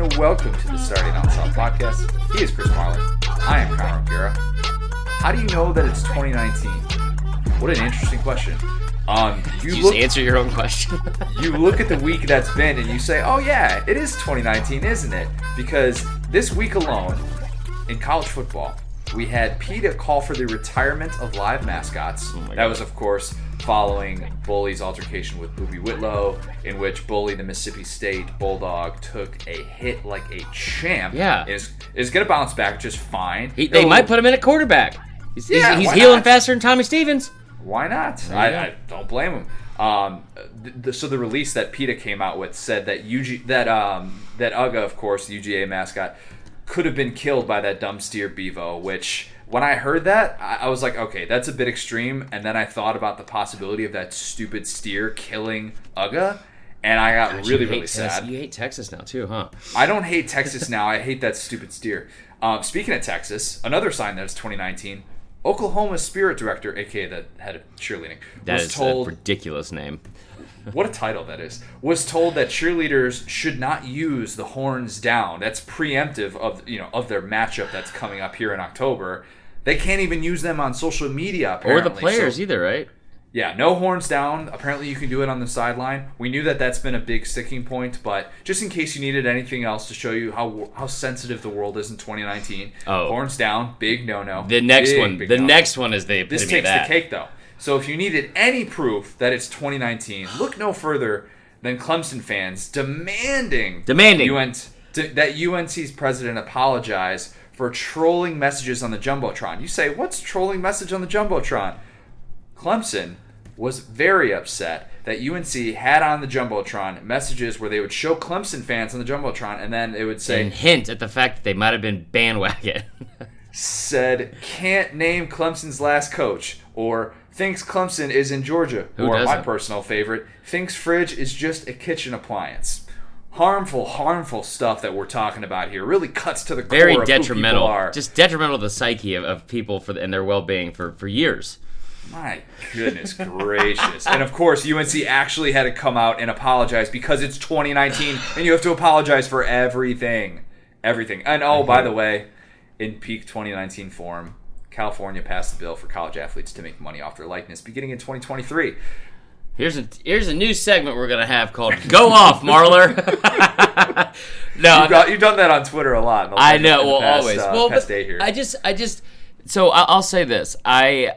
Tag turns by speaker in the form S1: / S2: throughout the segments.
S1: and welcome to the Saturday Down South podcast. He is Chris Marler. I am Connor O'Gara. How do you know that it's 2019? What an interesting question. Um, you
S2: You
S1: look,
S2: just answer your own question.
S1: you look at the week that's been and you say, oh yeah, it is 2019, isn't it? Because this week alone in college football, we had PETA call for the retirement of live mascots.
S2: Oh
S1: that
S2: God.
S1: was, of course, following Bully's altercation with Boobee Whitlow, in which Bully, the Mississippi State Bulldog, took a hit like a champ.
S2: Yeah.
S1: Is, is going to bounce back just fine.
S2: He, they
S1: He'll-
S2: might put him in at quarterback. He's, he's-
S1: Yeah,
S2: he's
S1: why
S2: healing
S1: not?
S2: faster than Tommy Stevens.
S1: Why not? I. I don't blame him. Um, th- th- so the release that PETA came out with said that UG that um, that UGA, of course, the UGA mascot, could have been killed by that dumb steer Bevo. Which when I heard that, I, I was like, okay, that's a bit extreme. And then I thought about the possibility of that stupid steer killing UGA, and I got
S2: God,
S1: really really sad.
S2: You hate Texas now too, huh?
S1: I don't hate Texas now. I hate that stupid steer. Um, speaking of Texas, another sign that it's 2019. Oklahoma's spirit director, aka the head of cheerleading,
S2: That
S1: was told
S2: a ridiculous name.
S1: what a title that is was told that cheerleaders should not use the horns down that's preemptive of you know of their matchup that's coming up here in october they can't even use them on social media
S2: Or the players
S1: So,
S2: either, right?
S1: yeah no horns down apparently you can do it on the sideline we knew that that's been a big sticking point but just in case you needed anything else to show you how how sensitive the world is in 2019
S2: Oh.
S1: horns down big no no
S2: The next one, big the
S1: no.
S2: next one is the
S1: This takes the cake, though. So if you needed any proof that it's 2019, look no further than Clemson fans demanding
S2: Demanding.
S1: UN, d- that UNC's president apologize for trolling messages on the jumbotron. You say, "What's trolling message on the jumbotron?" Clemson was very upset that UNC had on the jumbotron messages where they would show Clemson fans on the jumbotron, and then it would say,
S2: And hint at the fact that they might have been bandwagon.
S1: said can't name Clemson's last coach or thinks Clemson is in Georgia
S2: Who
S1: or my
S2: doesn't?
S1: personal favorite thinks fridge is just a kitchen appliance. Harmful, harmful stuff that we're talking about here really cuts to the
S2: Very
S1: core of who people
S2: detrimental.
S1: are.
S2: Just detrimental to the psyche of, of people for the, and their well being for, for years.
S1: My goodness gracious. And of course, UNC actually had to come out and apologize because it's 2019 and you have to apologize for everything. Everything. And oh, by mm-hmm. the way, in peak 2019 form, California passed the bill for college athletes to make money off their likeness beginning in 2023.
S2: Here's a here's a new segment we're gonna have called "Go Off, Marler." no,
S1: You've, got, you've done that on Twitter a lot.
S2: I know. Well,
S1: past,
S2: always.
S1: uh,
S2: well,
S1: past
S2: but
S1: day here.
S2: I just, I just. So I'll say this. I,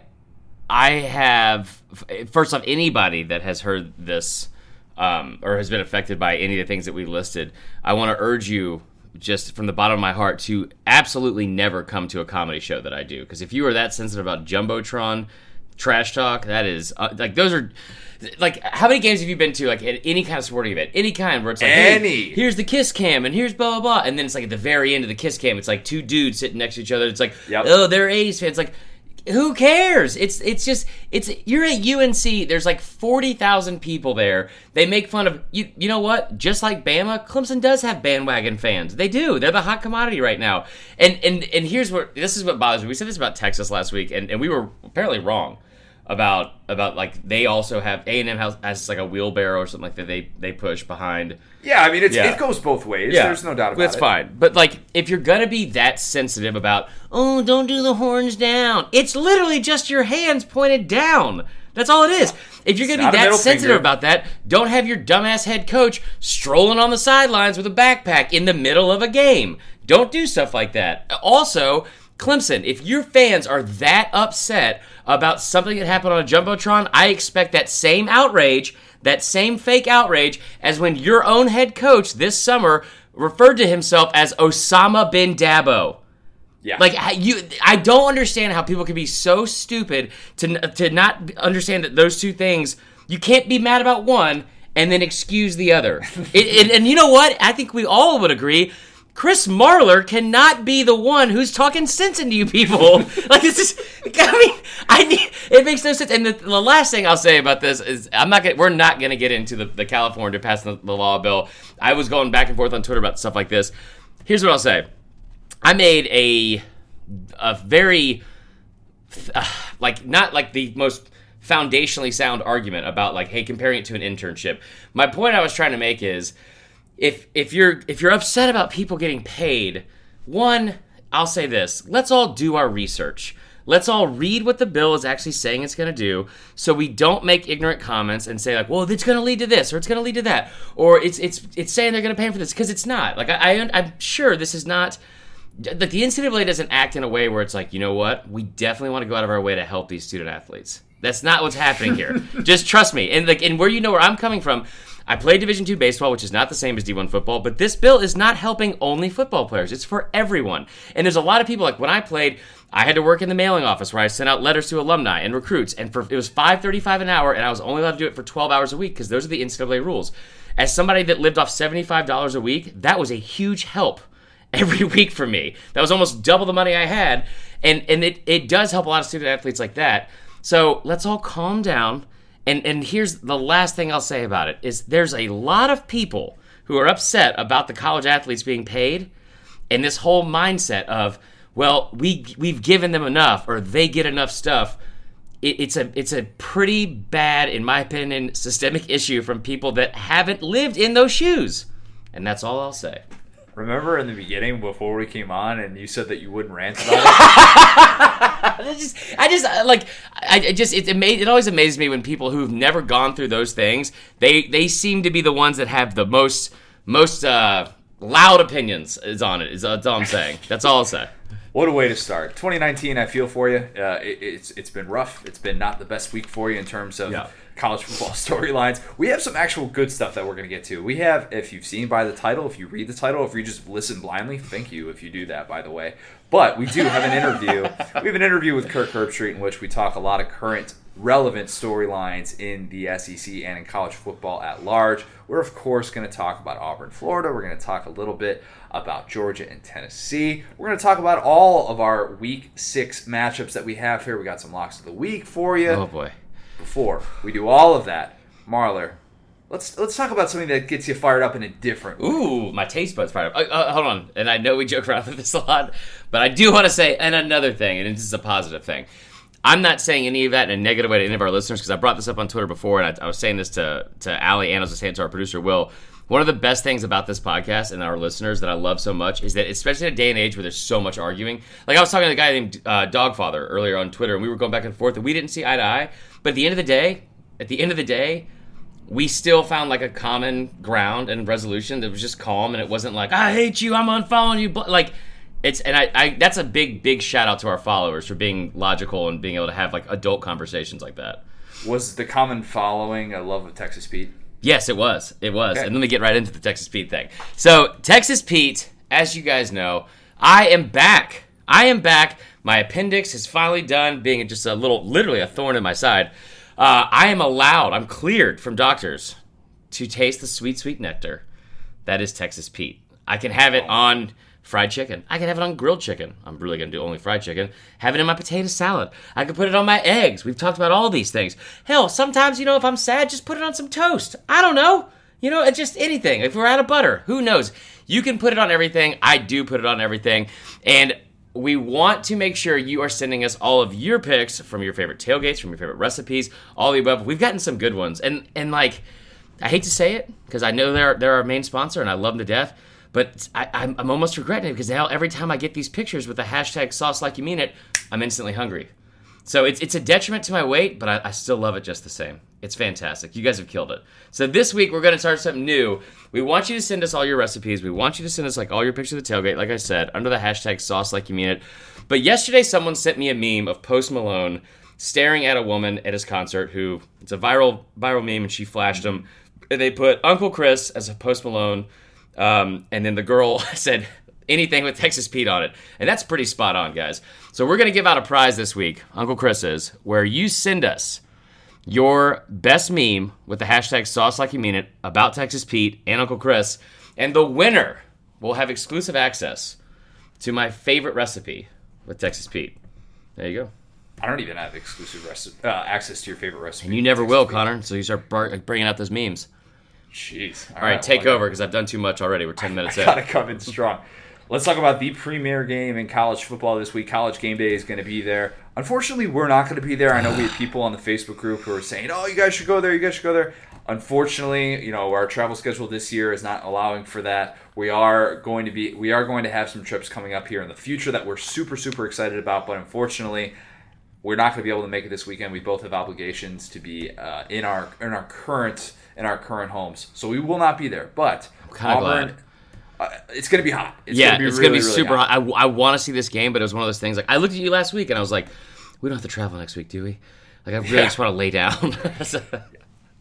S2: I have first off anybody that has heard this, um, or has been affected by any of the things that we listed. I want to urge you. Just from the bottom of my heart, to absolutely never come to a comedy show that I do. Because if you are that sensitive about Jumbotron, trash talk, that is uh, like those are like how many games have you been to like at any kind of sporting event, any kind where it's like hey,
S1: Any.
S2: here's the kiss cam and here's blah blah blah. And then it's like at the very end of the kiss cam it's like two dudes sitting next to each other. It's like
S1: Yep.
S2: oh they're A's fans. Like who cares? It's it's just it's you're at UNC there's like 40,000 people there. They make fun of you you know what? Just like Bama Clemson does have bandwagon fans. They do. They're the hot commodity right now. And and and here's what this is what bothers me. We said this about Texas last week and, and we were apparently wrong about about like they also have A and M has, has like a wheelbarrow or something like that they they push behind.
S1: yeah, I mean, it's,
S2: Yeah.
S1: it goes both ways. Yeah. There's no doubt about
S2: That's
S1: it.
S2: fine. But like, if you're gonna be that sensitive about, oh, don't do the horns down. It's literally just your hands pointed down. That's all it is. If you're gonna
S1: not
S2: be that sensitive
S1: finger.
S2: about that, don't have your dumbass head coach strolling on the sidelines with a backpack in the middle of a game. Don't do stuff like that. Also, Clemson, if your fans are that upset about something that happened on a Jumbotron, I expect that same outrage, that same fake outrage, as when your own head coach this summer referred to himself as Osama bin Dabo.
S1: Yeah.
S2: Like you, I don't understand how people can be so stupid to to not understand that those two things. You can't be mad about one and then excuse the other. it, it, and you know what? I think we all would agree. Chris Marler cannot be the one who's talking sense into you people. like this is, I mean, I need, it makes no sense. And the, the last thing I'll say about this is, I'm not gonna, we're not going to get into the, the California passing the, the law bill. I was going back and forth on Twitter about stuff like this. Here's what I'll say. I made a a very uh, like not like the most foundationally sound argument about like hey comparing it to an internship. My point I was trying to make is if if you're if you're upset about people getting paid, one, I'll say this: let's all do our research. Let's all read what the bill is actually saying it's going to do, so we don't make ignorant comments and say like, "Well, it's going to lead to this or it's going to lead to that," or it's it's it's saying they're going to pay for this because it's not. Like I, I I'm sure this is not like the NCAA doesn't act in a way where it's like, you know what, we definitely want to go out of our way to help these student athletes. That's not what's happening here. Just trust me. And like, and where you know where I'm coming from, I play Division two baseball, which is not the same as D1 football, but this bill is not helping only football players. It's for everyone. And there's a lot of people like when I played, I had to work in the mailing office where I sent out letters to alumni and recruits, and for it was 5.35 an hour, and I was only allowed to do it for 12 hours a week because those are the NCAA rules. As somebody that lived off $75 a week, that was a huge help every week for me. That was almost double the money I had. And and it, it does help a lot of student athletes like that. So let's all calm down. And and here's the last thing I'll say about it is there's a lot of people who are upset about the college athletes being paid and this whole mindset of, well, we we've given them enough or they get enough stuff. It, it's a it's a pretty bad, in my opinion, systemic issue from people that haven't lived in those shoes. And that's all I'll say.
S1: Remember in the beginning before we came on, and you said that you wouldn't rant about it.
S2: I just, I just uh, like, I I just, it, it, made, it always amazes me when people who've never gone through those things, they, they seem to be the ones that have the most, most uh, loud opinions is on it. Is that's all I'm saying. That's all I'll say.
S1: What a way to start. 2019, I feel for you. Uh, it, it's it's been rough. It's been not the best week for you in terms of
S2: Yeah.
S1: College football storylines. We have some actual good stuff that we're going to get to. We have, if you've seen by the title, if you read the title, if you just listen blindly, thank you if you do that, by the way. But we do have an interview. we have an interview with Kirk Herbstreit in which we talk a lot of current relevant storylines in the SEC and in college football at large. We're, of course, going to talk about Auburn, Florida. We're going to talk a little bit about Georgia and Tennessee. We're going to talk about all of our week six matchups that we have here. We got some locks of the week for you.
S2: Oh boy.
S1: Before we do all of that, Marler, let's let's talk about something that gets you fired up in a different way.
S2: Ooh, my taste buds fired up. Uh, uh, hold on, and I know we joke around with this a lot, but I do want to say and another thing, and this is a positive thing. I'm not saying any of that in a negative way to any of our listeners because I brought this up on Twitter before, and I, I was saying this to to Allie and I was saying to our producer Will. One of the best things about this podcast and our listeners that I love so much is that, especially in a day and age where there's so much arguing. Like I was talking to a guy named uh, Dogfather earlier on Twitter, and we were going back and forth, and we didn't see eye to eye. But at the end of the day, at the end of the day, we still found like a common ground and resolution that was just calm and it wasn't like I hate you, I'm unfollowing you. But like it's and I, I that's a big big shout out to our followers for being logical and being able to have like adult conversations like that.
S1: Was the common following a love of Texas Pete?
S2: Yes, it was. It was.
S1: Okay.
S2: And let me get right into the Texas Pete thing. So, Texas Pete, as you guys know, I am back. I am back. My appendix is finally done being just a little, literally a thorn in my side. Uh, I am allowed, I'm cleared from doctors to taste the sweet, sweet nectar that is Texas Pete. I can have it on fried chicken. I can have it on grilled chicken. I'm really going to do only fried chicken. Have it in my potato salad. I can put it on my eggs. We've talked about all these things. Hell, sometimes, you know, if I'm sad, just put it on some toast. I don't know. You know, it's just anything. If we're out of butter, who knows? You can put it on everything. I do put it on everything. And we want to make sure you are sending us all of your picks from your favorite tailgates, from your favorite recipes, all the above. We've gotten some good ones. And and like I hate to say it because I know they're they're our main sponsor and I love them to death. But I, I'm, I'm almost regretting it because now every time I get these pictures with the hashtag sauce like you mean it, I'm instantly hungry. So it's it's a detriment to my weight, but I, I still love it just the same. It's fantastic. You guys have killed it. So this week we're going to start something new. We want you to send us all your recipes. We want you to send us like all your pictures of the tailgate, like I said, under the hashtag sauce like you mean it. But yesterday someone sent me a meme of Post Malone staring at a woman at his concert who it's a viral viral meme and she flashed him. And they put Uncle Chris as a Post Malone, um, and then the girl said anything with Texas Pete on it. And that's pretty spot on, guys. So we're going to give out a prize this week, Uncle Chris is, where you send us your best meme with the hashtag sauce like you mean it about Texas Pete and Uncle Chris. And the winner will have exclusive access to my favorite recipe with Texas Pete. There you go.
S1: I don't even have exclusive uh, access to your favorite recipe.
S2: And you never will, Connor, so you start bar- bringing out those memes.
S1: Jeez.
S2: All right, take over because I've done too much already. We're 10 minutes in.
S1: Gotta come in strong. Let's talk about the premier game in college football this week. College game day is going to be there. Unfortunately, we're not going to be there. I know we have people on the Facebook group who are saying, "Oh, you guys should go there. You guys should go there." Unfortunately, you know, our travel schedule this year is not allowing for that. We are going to be we are going to have some trips coming up here in the future that we're super super excited about, but unfortunately, we're not going to be able to make it this weekend. We both have obligations to be uh, in our in our current in our current homes, so we will not be there. But Auburn, uh, it's going to be hot. It's
S2: yeah,
S1: gonna be
S2: it's
S1: really,
S2: gonna be
S1: really
S2: super hot. I, I want to see this game, but it was one of those things. Like I looked at you last week and I was like, we don't have to travel next week, do we? Like I really
S1: Yeah.
S2: just want to lay down. So-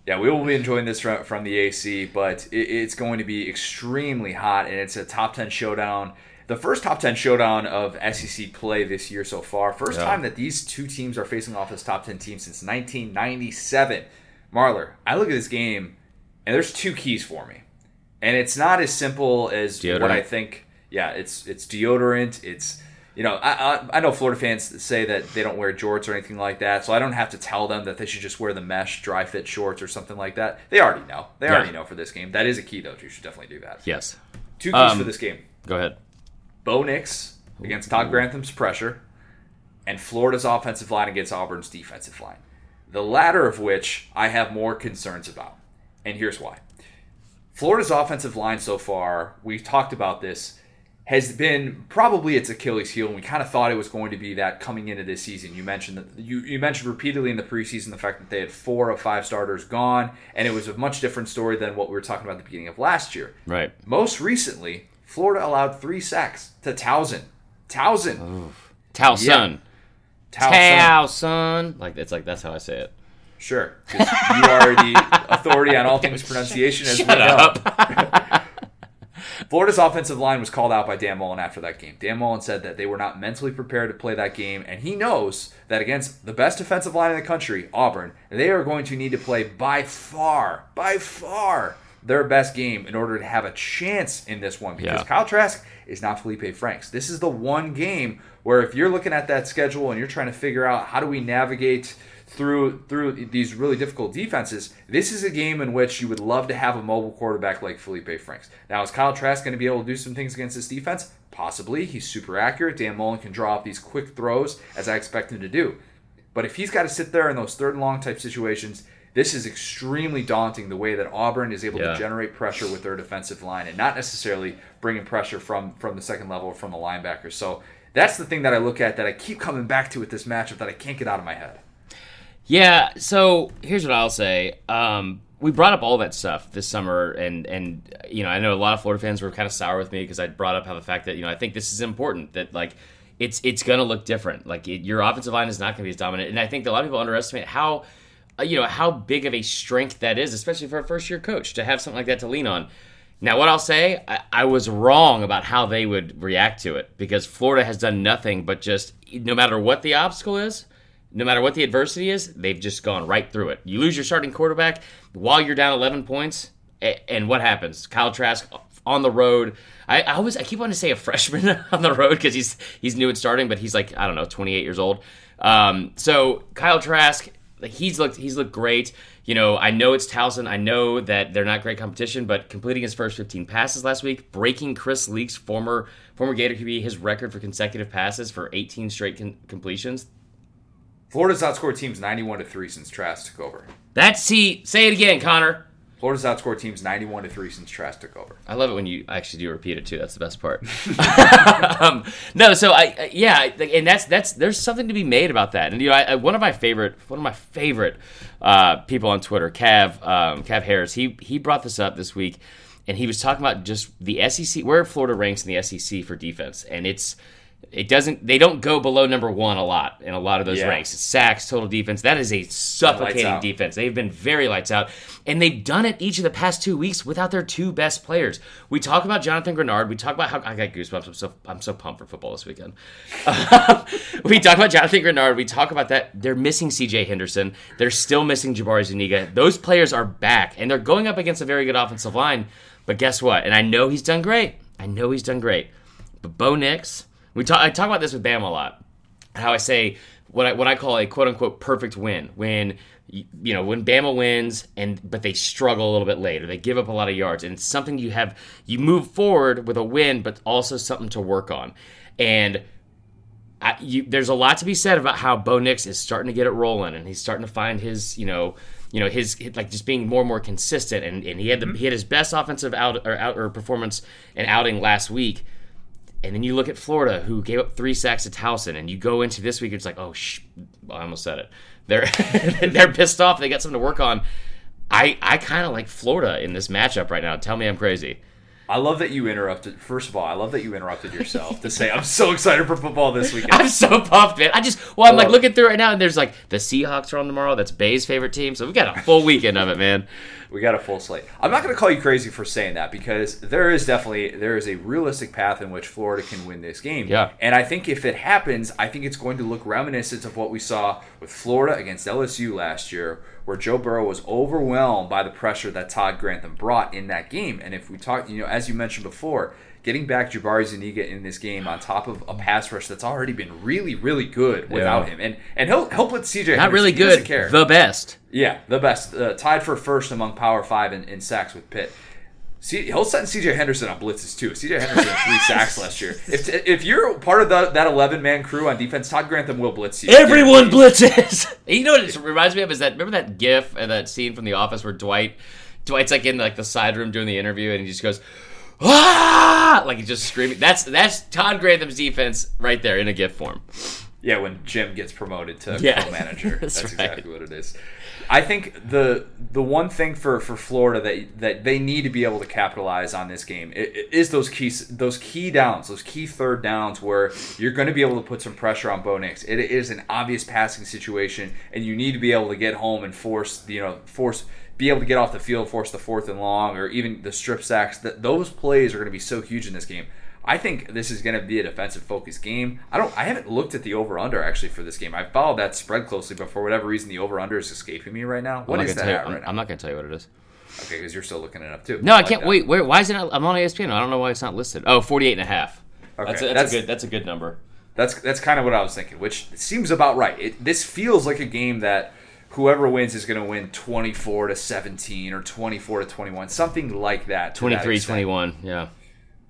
S1: Yeah, we will be enjoying this from, from the AC, but it, it's going to be extremely hot, and it's a top 10 showdown. The first top 10 showdown of SEC play this year so far. First
S2: Yeah.
S1: time that these two teams are facing off as top 10 teams since 1997. Marler, I look at this game, and there's two keys for me. And it's not as simple as what I think. Yeah, it's it's deodorant. It's you know I, I I know Florida fans say that they don't wear jorts or anything like that, so I don't have to tell them that they should just wear the mesh dry fit shorts or something like that. They already know. They
S2: Yeah.
S1: already know for this game. That is a key though. You should definitely do that.
S2: yes.
S1: Two keys
S2: Um,
S1: for this game:
S2: Go ahead.
S1: Bo Nix against Todd Grantham's pressure, and Florida's offensive line against Auburn's defensive line. The latter of which I have more concerns about, and here's why. Florida's offensive line so far, we've talked about this, has been probably its Achilles heel, and we kind of thought it was going to be that coming into this season. You mentioned that you, you mentioned repeatedly in the preseason the fact that they had four of five starters gone, and it was a much different story than what we were talking about at the beginning of last year.
S2: Right.
S1: Most recently, Florida allowed three sacks to Towson. Towson.
S2: Tao
S1: Yeah.
S2: Tao son. Like it's like that's how I say it.
S1: Sure, you are the authority on all things pronunciation as we
S2: Shut
S1: know.
S2: up.
S1: Florida's offensive line was called out by Dan Mullen after that game. Dan Mullen said that they were not mentally prepared to play that game, and he knows that against the best defensive line in the country, Auburn, they are going to need to play by far, by far, their best game in order to have a chance in this one. Because
S2: Yeah.
S1: Kyle Trask is not Felipe Franks. This is the one game where if you're looking at that schedule and you're trying to figure out how do we navigate through through these really difficult defenses, this is a game in which you would love to have a mobile quarterback like Felipe Franks. Now, is Kyle Trask going to be able to do some things against this defense? Possibly. He's super accurate. Dan Mullen can draw up these quick throws as I expect him to do. But if he's got to sit there in those third and long type situations, this is extremely daunting the way that Auburn is able
S2: Yeah.
S1: to generate pressure with their defensive line and not necessarily bringing pressure from from the second level or from the linebackers. So that's the thing that I look at that I keep coming back to with this matchup that I can't get out of my head.
S2: Yeah, so here's what I'll say. Um, we brought up all that stuff this summer, and and you know I know a lot of Florida fans were kind of sour with me because I brought up how the fact that you know I think this is important that like it's it's gonna look different. Like it, your offensive line is not gonna be as dominant, and I think a lot of people underestimate how uh, you know how big of a strength that is, especially for a first year coach to have something like that to lean on. Now, what I'll say, I, I was wrong about how they would react to it because Florida has done nothing but just, no matter what the obstacle is, no matter what the adversity is, they've just gone right through it. You lose your starting quarterback while you're down 11 points, and what happens? Kyle Trask on the road. I, I always I keep wanting to say a freshman on the road because he's he's new at starting, but he's like I don't know 28 years old. Um, so Kyle Trask, he's looked he's looked great. You know, I know it's Towson. I know that they're not great competition, but completing his first 15 passes last week, breaking Chris Leak's former former Gator QB his record for consecutive passes for 18 straight con- completions.
S1: Florida's outscored teams 91 to 3 since Trask took over.
S2: That's see. Say it again, Connor.
S1: Florida's outscored teams 91 to 3 since Trask took over.
S2: I love it when you actually do repeat it too. That's the best part. um, no, so I I- yeah, I- and that's that's there's something to be made about that. And you know, I, I- one of my favorite one of my favorite uh, people on Twitter, Cav um, Cav Harris, he he brought this up this week, and he was talking about just the SEC where Florida ranks in the SEC for defense, and it's. It doesn't. They don't go below number one a lot in a lot of those
S1: Yeah.
S2: ranks. Sacks, total defense. That is a suffocating defense. They've been very lights out, and they've done it each of the past two weeks without their two best players. We talk about Jonathan Greenard. We talk about how I got goosebumps. I'm so I'm so pumped for football this weekend. we talk about Jonathan Greenard. We talk about that they're missing C.J. Henderson. They're still missing Jabari Zuniga. Those players are back, and they're going up against a very good offensive line. But guess what? And I know he's done great. I know he's done great. But Bo Nix, we talk. I talk about this with Bam a lot. How I say what I what I call a quote unquote perfect win when you know when Bama wins and but they struggle a little bit later. They give up a lot of yards, and it's something you have. You move forward with a win, but also something to work on. And I, you, there's a lot to be said about how Bo Nix is starting to get it rolling, and he's starting to find his, you know, you know, his like just being more and more consistent. And, and he had the, mm-hmm. he had his best offensive out or out or performance and outing last week. And then you look at Florida, who gave up three sacks to Towson, and you go into this week, it's like, oh, sh- I almost said it. They're they're pissed off. They got something to work on. I I kind of like Florida in this matchup right now. Tell me I'm crazy.
S1: I love that you interrupted. First of all, I love that you interrupted yourself to say I'm so excited for football this weekend.
S2: I'm so pumped, man. I just well, I'm like looking through right now, and there's like the Seahawks are on tomorrow. That's Bay's favorite team, so we got a full weekend of it, man.
S1: We got a full slate. I'm not going to call you crazy for saying that because there is definitely there is a realistic path in which Florida can win this game.
S2: Yeah.
S1: And I think if it happens, I think it's going to look reminiscent of what we saw with Florida against LSU last year, where Joe Burrow was overwhelmed by the pressure that Todd Grantham brought in that game. And if we talk, you know, as you mentioned before, getting back Jabari Zuniga in this game on top of a pass rush that's already been really, really good without
S2: Yeah.
S1: him, and and he'll help with CJ.
S2: Not really
S1: He
S2: good. The best.
S1: Yeah, the best. Uh, tied for first among Power Five in, in sacks with Pitt. See, he'll send C.J. Henderson on blitzes too. C.J. Henderson had three sacks last year. If if you're part of the, that 11 man crew on defense, Todd Grantham will blitz you.
S2: Everyone blitzes. you know what it reminds me of is that remember that GIF and that scene from The Office where Dwight, Dwight's like in like the side room doing the interview and he just goes, ah, like he's just screaming. That's that's Todd Grantham's defense right there in a GIF form.
S1: Yeah, when Jim gets promoted to
S2: Yeah.
S1: co-manager,
S2: That's
S1: that's,
S2: right.
S1: exactly what it is. I think the the one thing for, for Florida that that they need to be able to capitalize on this game is those key those key downs, those key third downs where you're going to be able to put some pressure on Bo Nix. It is an obvious passing situation, and you need to be able to get home and force you know force be able to get off the field, force the fourth and long, or even the strip sacks. That those plays are going to be so huge in this game. I think this is going to be a defensive focused game. I don't. I haven't looked at the over under actually for this game. I followed that spread closely, but for whatever reason, the over under is escaping me right now. What
S2: not
S1: that
S2: you,
S1: at
S2: I'm,
S1: now?
S2: I'm not gonna tell you what it is.
S1: okay, because you're still looking it up too.
S2: No, I
S1: like
S2: can't
S1: that.
S2: wait. Where? Why is it? Not, I'm on ESPN. I don't know why it's not listed. Oh, 48 and a half.
S1: Okay,
S2: That's, a, that's,
S1: that's-
S2: a good. That's a good number.
S1: That's that's kind of what I was thinking, which seems about right. It, this feels like a game that whoever wins is going to win 24 to 17 or 24 to 21, something like that. to that
S2: 23,
S1: extent.
S2: 21. Yeah.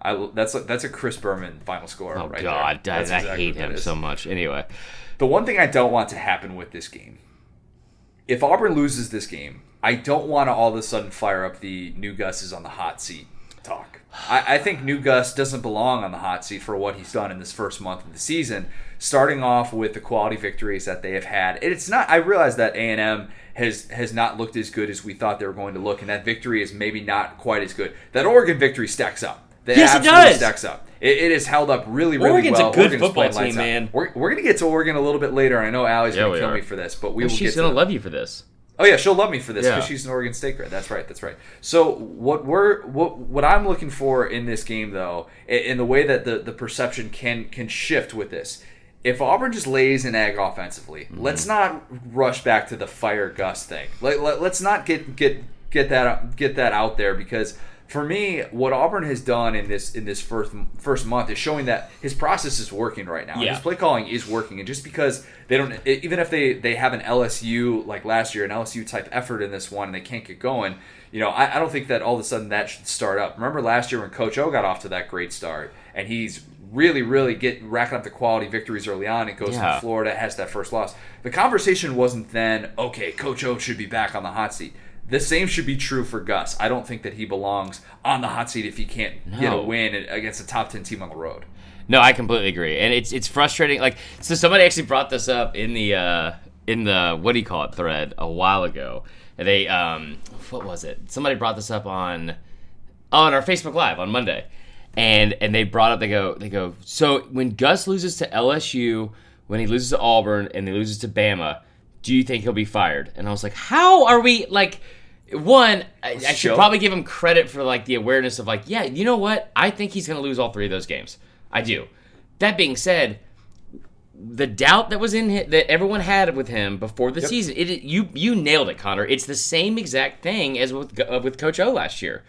S1: I, that's a, that's a Chris Berman final score.
S2: Oh
S1: right
S2: God,
S1: there.
S2: I,
S1: That's
S2: I hate him so much. Anyway,
S1: The one thing I don't want to happen with this game, if Auburn loses this game, I don't want to all of a sudden fire up the new Gus is on the hot seat talk. I, I think new Gus doesn't belong on the hot seat for what he's done in this first month of the season. Starting off with the quality victories that they have had, it's not. I realize that A and M has has not looked as good as we thought they were going to look, and that victory is maybe not quite as good. That Oregon victory stacks up. That
S2: Yes, it does.
S1: stacks up. It, it has held up really, really
S2: Oregon's a good
S1: Oregon's
S2: football team, man.
S1: We're, we're going to get to Oregon a little bit later. I know Allie's
S2: Yeah,
S1: gonna kill
S2: are.
S1: me for this, but we will
S2: she's
S1: get to
S2: gonna
S1: that.
S2: love you for this.
S1: Oh yeah, she'll love me for this
S2: Yeah.
S1: because she's an Oregon State grad. That's right. That's right. So what we're what what I'm looking for in this game though, in the way that the the perception can can shift with this. If Auburn just lays an egg offensively,
S2: Mm-hmm.
S1: let's not rush back to the fire Gus thing. Let, let, let's not get get get that get that out there because for me, what Auburn has done in this in this first first month is showing that his process is working right now.
S2: Yeah.
S1: His play calling is working, and just because they don't, even if they they have an LSU like last year, an LSU type effort in this one, and they can't get going, you know, I, I don't think that all of a sudden that should start up. Remember last year when Coach O got off to that great start, and he's really, really get racking up the quality victories early on. It goes
S2: Yeah.
S1: to Florida, has that first loss. The conversation wasn't then, okay, Coach O should be back on the hot seat. The same should be true for Gus. I don't think that he belongs on the hot seat if he can't get a win against a top ten team on the road.
S2: No, I completely agree, and it's it's frustrating. Like, so somebody actually brought this up in the uh, in the what do you call it thread a while ago. They um, what was it? Somebody brought this up on on our Facebook Live on Monday, and and they brought up they go they go so when Gus loses to LSU, when he loses to Auburn, and he loses to Bama, do you think he'll be fired? And I was like, how are we like? One, I, I should probably give him credit for like the awareness of like, yeah, you know what? I think he's going to lose all three of those games. I do. That being said, the doubt that was in hi- that everyone had with him before the season, it you you nailed it, Connor. It's the same exact thing as with uh, with Coach O last year.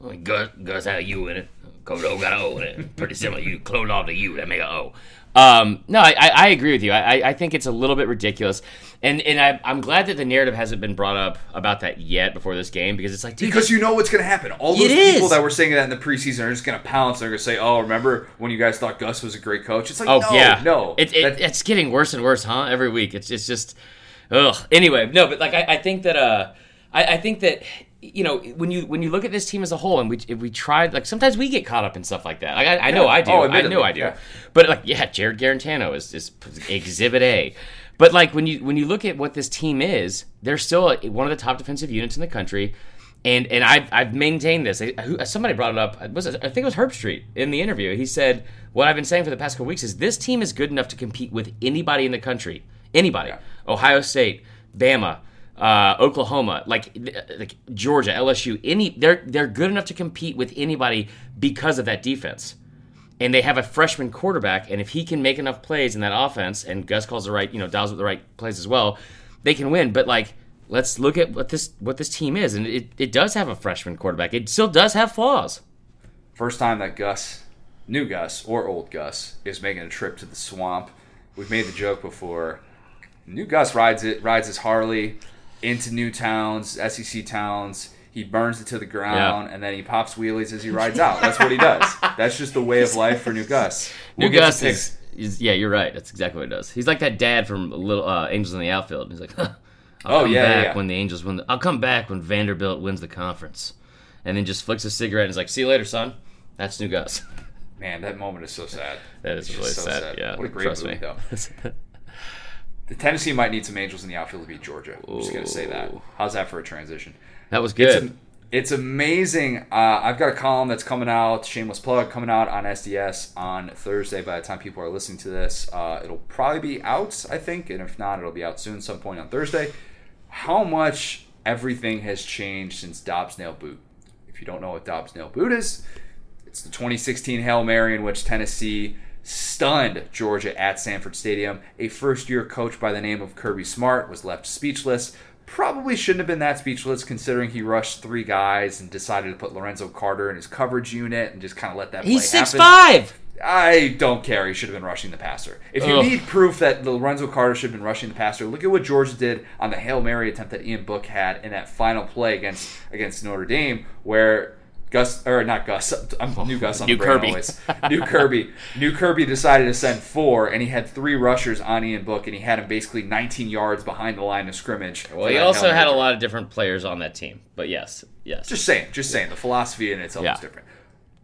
S2: Like, Gus, Gus had a U in it. Coach O got an O in it. Pretty similar. You clone off the U that make a O. Um, no, I, I, I agree with you. I, I- I think it's a little bit ridiculous, and and I, I'm glad that the narrative hasn't been brought up about that yet before this game because it's like, dude,
S1: Because you know what's going to happen. All those people
S2: is.
S1: that were saying that in the preseason are just going to pounce. They're going to say, "Oh, remember when you guys thought Gus was a great coach?" It's like,
S2: Oh
S1: no,
S2: yeah,
S1: no.
S2: It, it,
S1: That-
S2: it's getting worse and worse, huh? Every week, it's it's just, ugh. Anyway, no, but like I, I think that uh, I, I think that you know when you when you look at this team as a whole, and we if we tried like sometimes we get caught up in stuff like that. Like I, I know I do,
S1: Oh,
S2: I know I do.
S1: yeah.
S2: But like yeah, Jarrett Guarantano is is Exhibit A. But like when you when you look at what this team is, they're still one of the top defensive units in the country. And and I've, I've maintained this. I- Somebody brought it up. Was I think it was Herbstreit in the interview. He said what I've been saying for the past couple weeks is this team is good enough to compete with anybody in the country. Anybody. Ohio State, Bama, uh, Oklahoma, like like Georgia, LSU. Any they're they're good enough to compete with anybody because of that defense. And they have a freshman quarterback, and if he can make enough plays in that offense, and Gus calls the right, you know, dials with the right plays as well, they can win. But like, let's look at what this what this team is, and it, it does have a freshman quarterback. It still does have flaws.
S1: First time that Gus, new Gus or old Gus, is making a trip to the swamp. We've made the joke before. New Gus rides it, rides his Harley into new towns, SEC towns. He burns it to the ground,
S2: Yeah.
S1: and then he pops wheelies as he rides out. That's what he does. That's just the way of life for new Gus.
S2: New
S1: We'll to
S2: Gus is, is yeah, you're right. That's exactly what he does. He's like that dad from Little uh, Angels in the Outfield. He's like, I'll
S1: Oh,
S2: come
S1: yeah,
S2: back
S1: yeah.
S2: when the Angels win. The, I'll come back when Vanderbilt wins the conference, and then just flicks a cigarette and is like, "See you later, son." That's New Gus.
S1: Man, that moment is so sad.
S2: That is
S1: It's
S2: really
S1: so
S2: sad.
S1: sad.
S2: Yeah,
S1: What a great
S2: trust
S1: movie,
S2: me.
S1: though. The Tennessee might need some angels in the outfield to beat Georgia. I'm just gonna say that. How's that for a transition?
S2: that was
S1: It's,
S2: good.
S1: am- it's amazing. Uh, I've got a column that's coming out, shameless plug, coming out on SDS on Thursday. By the time people are listening to this, uh, it'll probably be out, I think, and if not, it'll be out soon, some point on Thursday. How much everything has changed since Dobbs-Nail Boot. If you don't know what Dobbs-Nail Boot is, it's the 2016 Hail Mary in which Tennessee stunned Georgia at Sanford Stadium. A first year coach by the name of Kirby Smart was left speechless. Probably shouldn't have been that speechless considering he rushed three guys and decided to put Lorenzo Carter in his coverage unit and just kind of let that
S2: He's six
S1: happen.
S2: five.
S1: I don't care. He should have been rushing the passer. If you
S2: Ugh.
S1: need proof that Lorenzo Carter should have been rushing the passer, look at what Georgia did on the Hail Mary attempt that Ian Book had in that final play against against Notre Dame, where Gus or not Gus, I'm new Gus on
S2: New
S1: the brain
S2: Kirby.
S1: always. New Kirby, new Kirby decided to send four, and he had three rushers on Ian Book, and he had him basically 19 yards behind the line of scrimmage.
S2: Well, he also had a lot of different players on that team. But yes, yes.
S1: Just saying, just saying. The philosophy in itself
S2: Yeah.
S1: is different.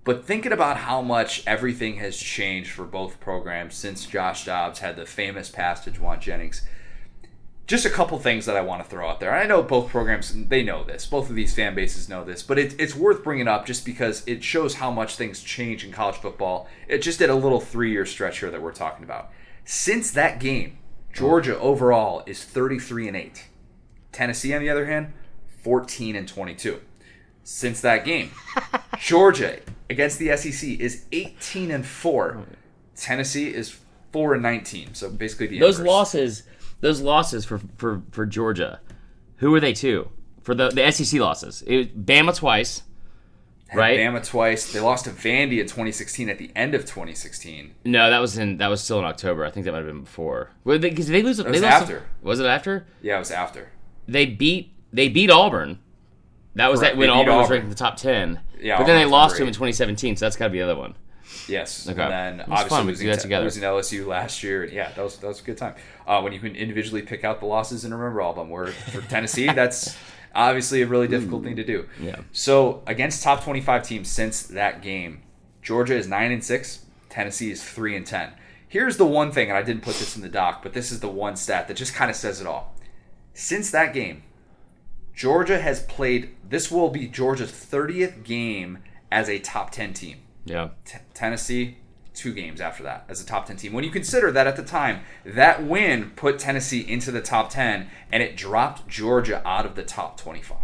S1: But thinking about how much everything has changed for both programs since Josh Dobbs had the famous pass to Jauan Jennings, just a couple things that I want to throw out there. I know both programs, they know this. Both of these fan bases know this. But it, it's worth bringing up just because it shows how much things change in college football. It just did a little three year stretch here that we're talking about. Since that game, Georgia overall is 33 and 8. Tennessee, on the other hand, 14 and 22 since that game. Georgia against the SEC is 18 and 4. Tennessee is 4 and 19. So basically the
S2: those
S1: inverse.
S2: losses, those losses for for for Georgia, who were they to? For the the SEC losses, it was Bama twice,
S1: Had
S2: right?
S1: Bama twice. They lost to Vandy in 2016 at the end of 2016.
S2: No, that was in that was still in October. I think that might have been before. Because they, they lose.
S1: was
S2: they lost
S1: after.
S2: was it after?
S1: Yeah, it was after.
S2: They beat they beat Auburn. That was
S1: Correct.
S2: that when
S1: beat
S2: Auburn was ranked in the top ten.
S1: Yeah,
S2: but then they lost to him in 2017. So that's got to be the other one.
S1: Yes.
S2: Okay.
S1: And then obviously
S2: fun.
S1: Losing,
S2: that
S1: to-
S2: together.
S1: losing LSU last year. Yeah, that was that was a good time. Uh, when you can individually pick out the losses and remember all of them. Where for Tennessee, that's obviously a really difficult thing to do.
S2: Yeah.
S1: So against top 25 teams since that game, Georgia is nine and six. Tennessee is three and ten. Here's the one thing, and I didn't put this in the doc, but this is the one stat that just kind of says it all. Since that game, Georgia has played. This will be Georgia's 30th game as a top 10 team.
S2: Yeah.
S1: T- Tennessee, two games after that as a top 10 team. When you consider that at the time, that win put Tennessee into the top 10 and it dropped Georgia out of the top 25.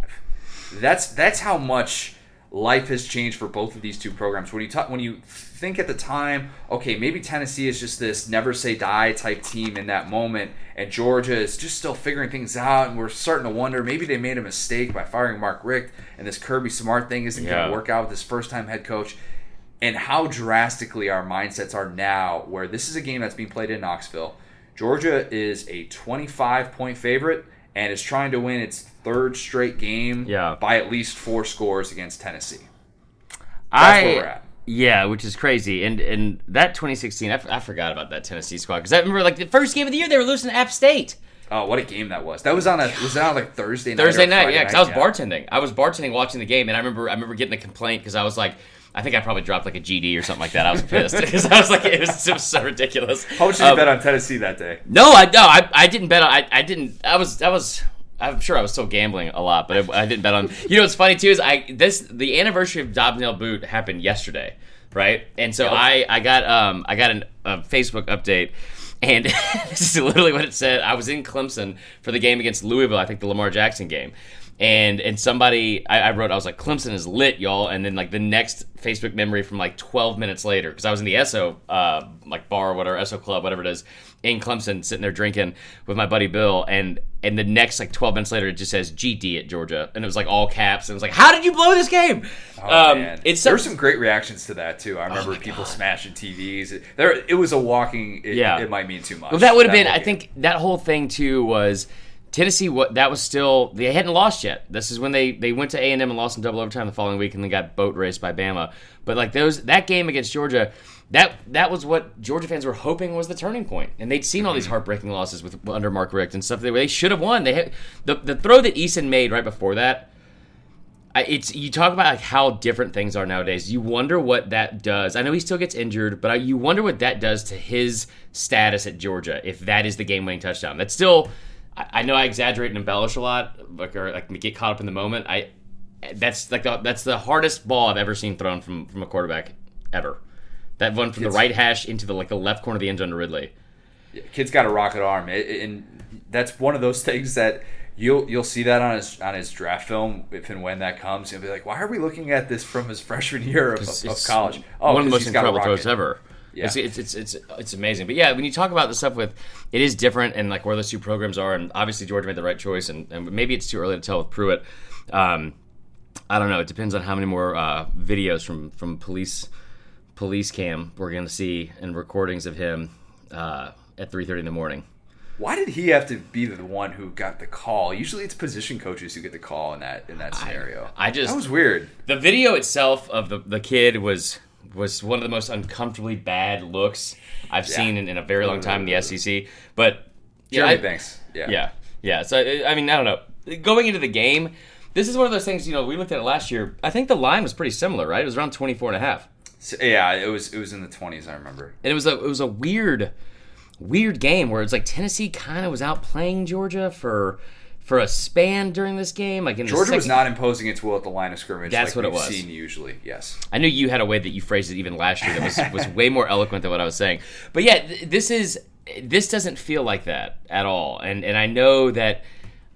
S1: That's that's how much life has changed for both of these two programs. When you talk when you think at the time, okay, maybe Tennessee is just this never say die type team in that moment and Georgia is just still figuring things out and we're starting to wonder maybe they made a mistake by firing Mark Richt and this Kirby Smart thing isn't going to work out with this first time head coach and how drastically our mindsets are now, where this is a game that's being played in Knoxville. Georgia is a 25 point favorite and is trying to win its third straight game
S2: Yeah.
S1: by at least four scores against Tennessee.
S2: I,
S1: where we're at.
S2: Yeah, which is crazy. And and that 2016, I, f- I forgot about that Tennessee squad because I remember like the first game of the year they were losing to App State.
S1: Oh, what a game that was! That was on a was that on like Thursday night?
S2: Thursday night, yeah, because I was
S1: Yeah.
S2: bartending. I was bartending watching the game, and I remember I remember getting a complaint because I was like, I think I probably dropped like a GD or something like that. I was pissed because I was like, it was, it was so ridiculous.
S1: How much did you
S2: Um,
S1: bet on Tennessee that day?
S2: No, I no, I, I didn't bet on. I, I didn't. I was I was. I'm sure I was still gambling a lot, but I, I didn't bet on. You know what's funny too is I this the anniversary of Dobbs-Nail Boot happened yesterday, right? And so
S1: Yep.
S2: I I got um I got an, a Facebook update. And this is literally what it said. I was in Clemson for the game against Louisville, I think the Lamar Jackson game. And and somebody I, I wrote, I was like, Clemson is lit, y'all. And then like the next Facebook memory from like 12 minutes later, because I was in the ESO uh, like bar or whatever, ESO club, whatever it is, in Clemson, sitting there drinking with my buddy Bill. And and the next like 12 minutes later, it just says GD at Georgia, and it was like all caps. And it was like, how did you blow this game?
S1: Oh, man.
S2: It's
S1: there were some great reactions to that too. I remember
S2: my
S1: people
S2: God.
S1: smashing TVs. There, it was a walking. It,
S2: Yeah.
S1: it might mean too much.
S2: Well, that would have been. I
S1: game.
S2: think that whole thing too was Tennessee. What that was still they hadn't lost yet. This is when they they went to A and M and lost in double overtime the following week, and then got boat raced by Bama. But like those that game against Georgia. That, that was what Georgia fans were hoping was the turning point. and they'd seen all these mm-hmm. heartbreaking losses with under Mark Richt and stuff. They, they should have won. They had the the throw that Eason made right before that. I, it's you talk about like how different things are nowadays. You wonder what that does. I know he still gets injured, but I, you wonder what that does to his status at Georgia if that is the game-winning touchdown. That's still. I, I know I exaggerate and embellish a lot, like or like get caught up in the moment. I that's like the, that's the hardest ball I've ever seen thrown from from a quarterback ever. That one from the right hash into the like the left corner of the end zone to Ridley.
S1: kid's got a rocket arm, It- it- and that's one of those things that you'll you'll see that on his on his draft film if and when that comes. You'll be like, why are we looking at this from his freshman year of, of, college?
S2: Oh, one of the most
S1: he's got a
S2: incredible throws ever.
S1: Yeah.
S2: It's, it's, it's it's it's amazing. But yeah, when you talk about the stuff with, it is different and like where those two programs are, and obviously Georgia made the right choice, and, and maybe it's too early to tell with Pruitt. Um, I don't know. It depends on how many more uh, videos from from police police cam we're going to see and recordings of him uh, at three thirty in the morning.
S1: Why did he have to be the one who got the call? Usually, it's position coaches who get the call in that in that scenario.
S2: I just-
S1: that was weird.
S2: The video itself of the, the kid was was one of the most uncomfortably bad looks I've
S1: Yeah.
S2: seen in, in a very long time in the SEC. But yeah,
S1: Jeremy
S2: I-
S1: Banks. Yeah.
S2: Yeah, yeah. So I mean, I don't know. Going into the game, this is one of those things. You know, we looked at it last year. I think the line was pretty similar, right? It was around 24 and a half.
S1: So, yeah. It was it was in the twenties. I remember.
S2: and it was a it was a weird, weird game where it's like Tennessee kind of was outplaying Georgia for for a span during this game. Like in
S1: Georgia was not imposing its will at the line of scrimmage.
S2: That's
S1: like
S2: what it was.
S1: Seen usually, yes.
S2: I knew you had a way that you phrased it even last year that was was way more eloquent than what I was saying. But yeah, th- this is this doesn't feel like that at all. And and I know that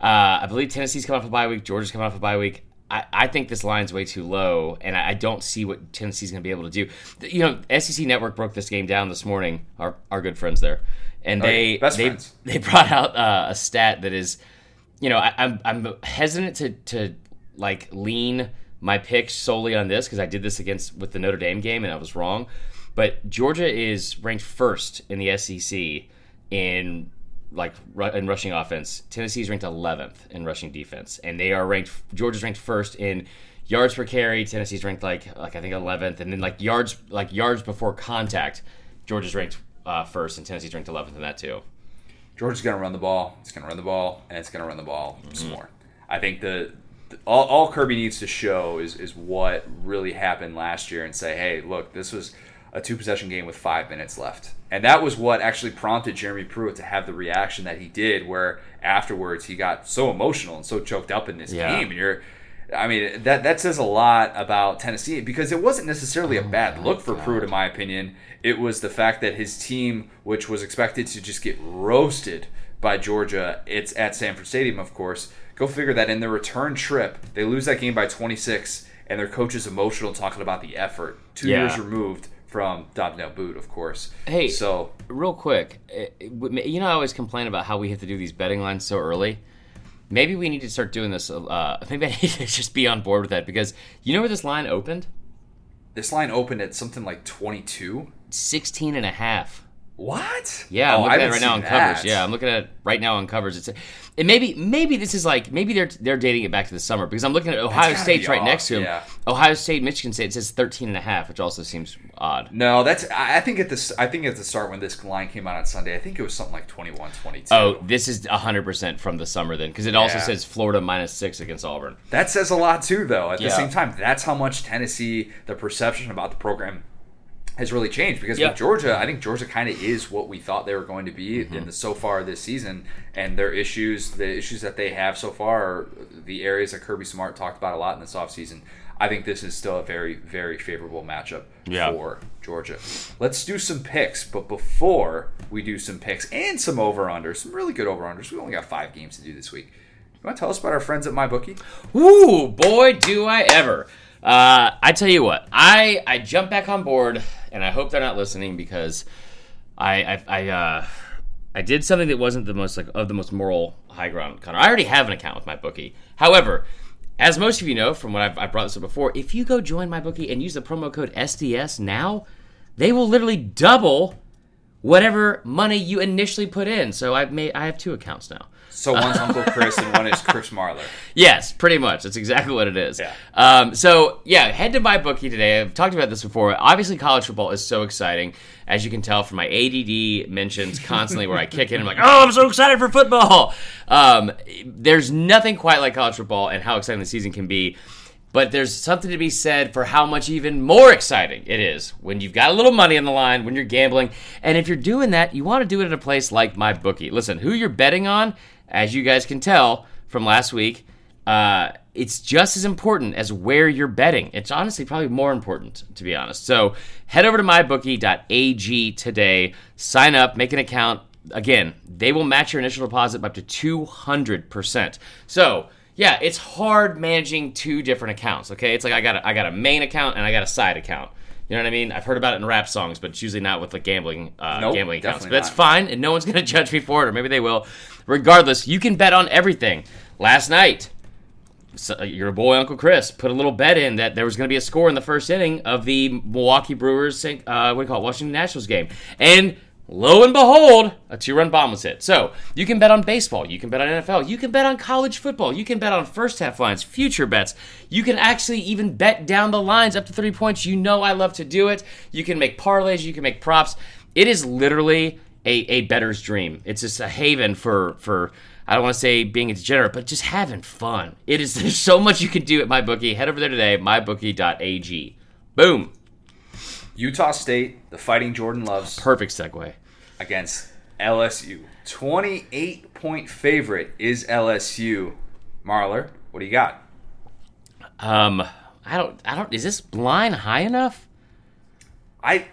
S2: uh, I believe Tennessee's coming off a bye week, Georgia's coming off a bye week. I, I think this line's way too low, and I, I don't see what Tennessee's going to be able to do. You know, SEC Network broke this game down this morning. Our our good friends there, and
S1: Oh,
S2: they they
S1: friends.
S2: they brought out uh, a stat that is you know, I, I'm I'm hesitant to to like lean my pick solely on this because I did this against with the Notre Dame game and I was wrong. But Georgia is ranked first in the SEC in like in rushing offense. Tennessee is ranked 11th in rushing defense, and they are ranked. Georgia's ranked first in yards per carry. Tennessee's ranked like like I think 11th, and then like yards like yards before contact. Georgia's ranked uh, first, and Tennessee's ranked 11th in that too.
S1: Georgia's going to run the ball. It's going to run the ball, and it's going to run the ball
S2: Mm-hmm.
S1: some more. I think the, the all, all Kirby needs to show is is what really happened last year, and say, hey, look, this was a two possession game with five minutes left, and that was what actually prompted Jeremy Pruitt to have the reaction that he did, where afterwards he got so emotional and so choked up in this
S2: Yeah.
S1: game, and you're. I mean that that says a lot about Tennessee because it wasn't necessarily a
S2: Oh
S1: bad look for Pruitt, in my opinion. It was the fact that his team, which was expected to just get roasted by Georgia, it's at Sanford Stadium, of course. Go figure that in their return trip, they lose that game by 26, and their coach is emotional talking about the effort. Two
S2: Yeah.
S1: years removed from Dobbs-Nail Boot, of course.
S2: Hey.
S1: so
S2: real quick, eh, you know, I always complain about how we have to do these betting lines so early. Maybe we need to start doing this. Uh, maybe I need to just be on board with that because you know where this line opened?
S1: this line opened at something like 22.
S2: 16 and a half.
S1: What?
S2: Yeah, I'm
S1: Oh,
S2: looking at it right now on
S1: seen
S2: covers. Yeah, I'm looking at it right now on covers. It's and maybe maybe this is like maybe they're they're dating it back to the summer because I'm looking at Ohio State's right
S1: off,
S2: next to him.
S1: yeah.
S2: Ohio State, Michigan State it says 13 and a half, which also seems odd.
S1: No, that's. I think at this. I think at the start when this line came out on Sunday, I think it was something like 21, 22.
S2: Oh, this is 100% from the summer then because it also
S1: Yeah.
S2: says Florida minus 6 against Auburn.
S1: That says a lot too, though. At the same time, that's how much Tennessee, the perception about the program, has really changed. Because
S2: Yeah.
S1: with Georgia, I think Georgia kind of is what we thought they were going to be
S2: Mm-hmm.
S1: in the so far this season, and their issues, the issues that they have so far, are the areas that Kirby Smart talked about a lot in this offseason. I think this is still a very, very favorable matchup
S2: Yeah.
S1: for Georgia. Let's do some picks, but before we do some picks and some over unders, some really good over unders, we only got five games to do this week. You want to tell us about our friends at MyBookie?
S2: Ooh, boy, do I ever. Uh, I tell you what, I I jump back on board, and I hope they're not listening because I I I, uh, I did something that wasn't the most like of the most moral high ground. Connor, I already have an account with MyBookie. However, as most of you know from what I've, I brought this up before, if you go join MyBookie and use the promo code SDS now, they will literally double whatever money you initially put in. So I've made I have two accounts now.
S1: So one's Uncle Chris and one is Chris Marler.
S2: Yes, pretty much. That's exactly what it is.
S1: Yeah.
S2: Um, so yeah, head to MyBookie today. I've talked about this before. Obviously, college football is so exciting, as you can tell from my ADD mentions constantly, where I kick in. I'm like, oh, I'm so excited for football. Um, there's nothing quite like college football and how exciting the season can be. But there's something to be said for how much even more exciting it is when you've got a little money on the line, when you're gambling. And if you're doing that, you want to do it at a place like MyBookie. Listen, who you're betting on, as you guys can tell from last week, uh, it's just as important as where you're betting. It's honestly probably more important, to be honest. So head over to mybookie.ag today, sign up, make an account. Again, they will match your initial deposit by up to 200%. So, yeah, it's hard managing two different accounts, okay? It's like I got a, I got a main account and I got a side account. You know what I mean? I've heard about it in rap songs, but it's usually not with like gambling uh,
S1: Nope,
S2: gambling accounts. But that's
S1: not.
S2: fine, and no one's gonna judge me for it, or maybe they will. Regardless, you can bet on everything. Last night, so, your boy Uncle Chris put a little bet in that there was going to be a score in the first inning of the Milwaukee Brewers, uh, what do you call it, Washington Nationals game, and lo and behold, a two-run bomb was hit. So you can bet on baseball, you can bet on NFL, you can bet on college football, you can bet on first half lines, future bets. You can actually even bet down the lines up to three points. You know I love to do it. You can make parlays, you can make props. It is literally a, a better's dream. It's just a haven for for I don't want to say being a degenerate, but just having fun. It is there's so much you can do at MyBookie. Head over there today, mybookie.ag. Boom.
S1: Utah State, the Fighting Jordan Loves
S2: Perfect segue.
S1: against LSU. 28 point favorite is LSU. Marler, what do you got?
S2: Um, I don't I don't is this line high enough?
S1: I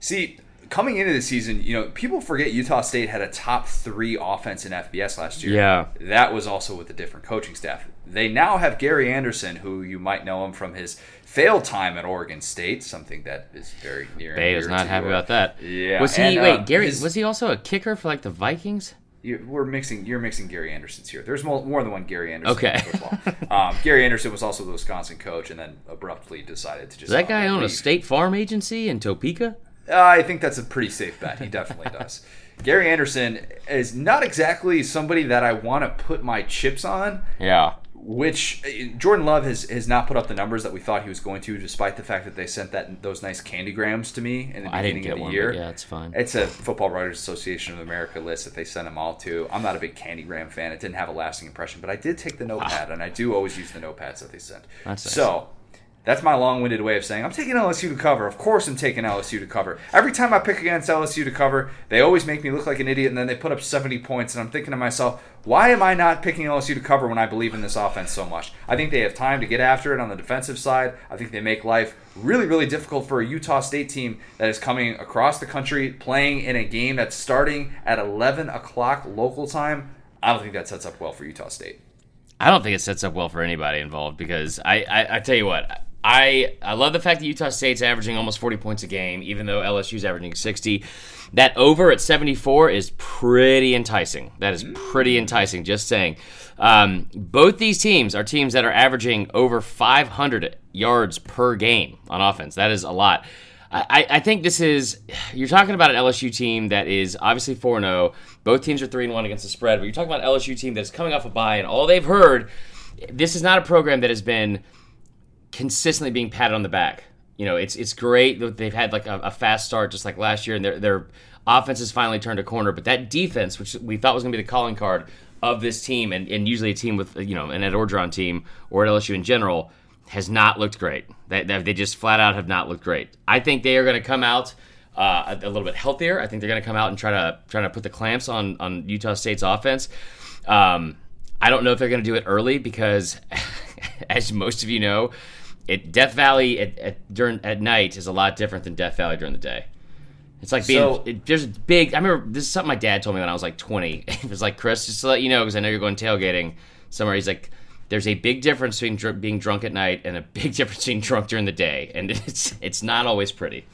S1: see coming into the season, you know, people forget Utah State had a top three offense in FBS last year.
S2: Yeah.
S1: That was also with a different coaching staff. They now have Gary Anderson, who you might know him from his failed time at Oregon State, something that is very near.
S2: Bay is not happy about that.
S1: Yeah,
S2: Was he
S1: and, uh,
S2: wait, Gary
S1: his-
S2: was he also a kicker for like the Vikings?
S1: You, we're mixing. You're mixing Gary Andersons here. There's more, more than one Gary Anderson.
S2: Okay.
S1: Football. um, Gary Anderson was also the Wisconsin coach, and then abruptly decided to just.
S2: Does that guy
S1: uh,
S2: own a state farm agency in Topeka?
S1: Uh, I think that's a pretty safe bet. He definitely does. Gary Anderson is not exactly somebody that I want to put my chips on.
S2: Yeah.
S1: Which uh, Jordan Love has, has not put up the numbers that we thought he was going to, despite the fact that they sent that those nice candygrams to me in the
S2: I didn't
S1: beginning
S2: get
S1: of the
S2: one,
S1: year.
S2: yeah, it's fine.
S1: It's a Football Writers Association of America list that they sent them all to. I'm not a big Candygram fan. It didn't have a lasting impression, but I did take the notepad, and I do always use the notepads that they sent.
S2: That's nice.
S1: So that's my long-winded way of saying I'm taking LSU to cover. Of course, I'm taking LSU to cover. Every time I pick against LSU to cover, they always make me look like an idiot, and then they put up 70 points, and I'm thinking to myself, why am I not picking LSU to cover when I believe in this offense so much? I think they have time to get after it on the defensive side. I think they make life really, really difficult for a Utah State team that is coming across the country, playing in a game that's starting at 11 o'clock local time. I don't think that sets up well for Utah State.
S2: I don't think it sets up well for anybody involved because I, I, I tell you what, I I love the fact that Utah State's averaging almost 40 points a game, even though LSU's averaging 60. That over at 74 is pretty enticing. That is pretty enticing. Just saying. Um, both these teams are teams that are averaging over 500 yards per game on offense. That is a lot. I, I think this is you're talking about an LSU team that is obviously 4 0. Both teams are 3 and 1 against the spread, but you're talking about an LSU team that's coming off a bye, and all they've heard this is not a program that has been consistently being patted on the back. You know, it's it's great that they've had like a, a fast start just like last year, and their their offense has finally turned a corner. But that defense, which we thought was going to be the calling card of this team, and, and usually a team with you know an Ed Orgeron team or at LSU in general, has not looked great. They, they just flat out have not looked great. I think they are going to come out uh, a, a, little bit healthier. I think they're going to come out and try to try to put the clamps on on Utah State's offense. Um, I don't know if they're going to do it early because, as most of you know, it Death Valley at, at, during at night is a lot different than Death Valley during the day. It's like being so, it, there's big. I remember this is something my dad told me when I was like 20. it was like Chris, just to let you know, because I know you're going tailgating somewhere. He's like, there's a big difference between dr- being drunk at night and a big difference being drunk during the day, and it's it's not always pretty.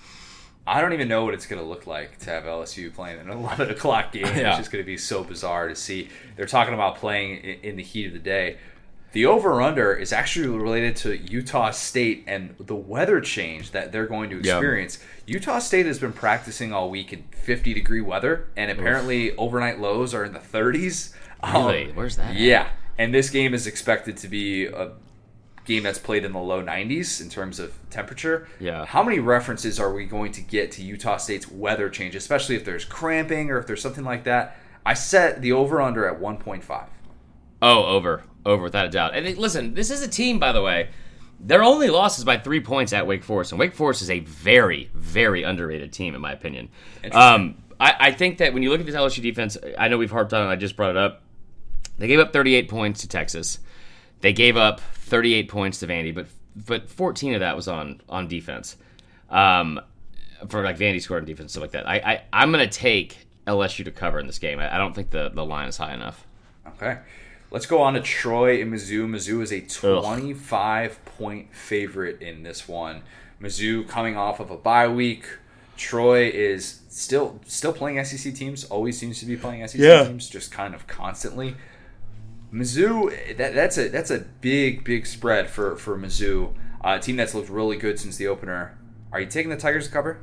S1: I don't even know what it's going to look like to have LSU playing an 11 o'clock game. yeah. It's just going to be so bizarre to see. They're talking about playing in the heat of the day. The over under is actually related to Utah State and the weather change that they're going to experience. Utah State has been practicing all week in 50 degree weather, and apparently Oof. overnight lows are in the 30s.
S2: Really? Um, Where's that?
S1: Yeah. At? And this game is expected to be a game that's played in the low 90s in terms of temperature.
S2: Yeah.
S1: How many references are we going to get to Utah State's weather change, especially if there's cramping or if there's something like that? I set the over under at 1.5.
S2: Oh, over over without a doubt. And listen, this is a team, by the way. Their only loss is by three points at Wake Forest, and Wake Forest is a very, very underrated team, in my opinion. Um, I, I, think that when you look at this LSU defense, I know we've harped on it. I just brought it up. They gave up 38 points to Texas. They gave up 38 points to Vandy, but but 14 of that was on on defense. Um, for like Vandy scored on defense, stuff like that. I, I I'm gonna take LSU to cover in this game. I, I don't think the the line is high enough.
S1: Okay. Let's go on to Troy and Mizzou. Mizzou is a 25 Ugh. point favorite in this one. Mizzou coming off of a bye week. Troy is still still playing SEC teams. Always seems to be playing SEC yeah. teams, just kind of constantly. Mizzou, that, that's a that's a big big spread for for Mizzou, uh, a team that's looked really good since the opener. Are you taking the Tigers to cover?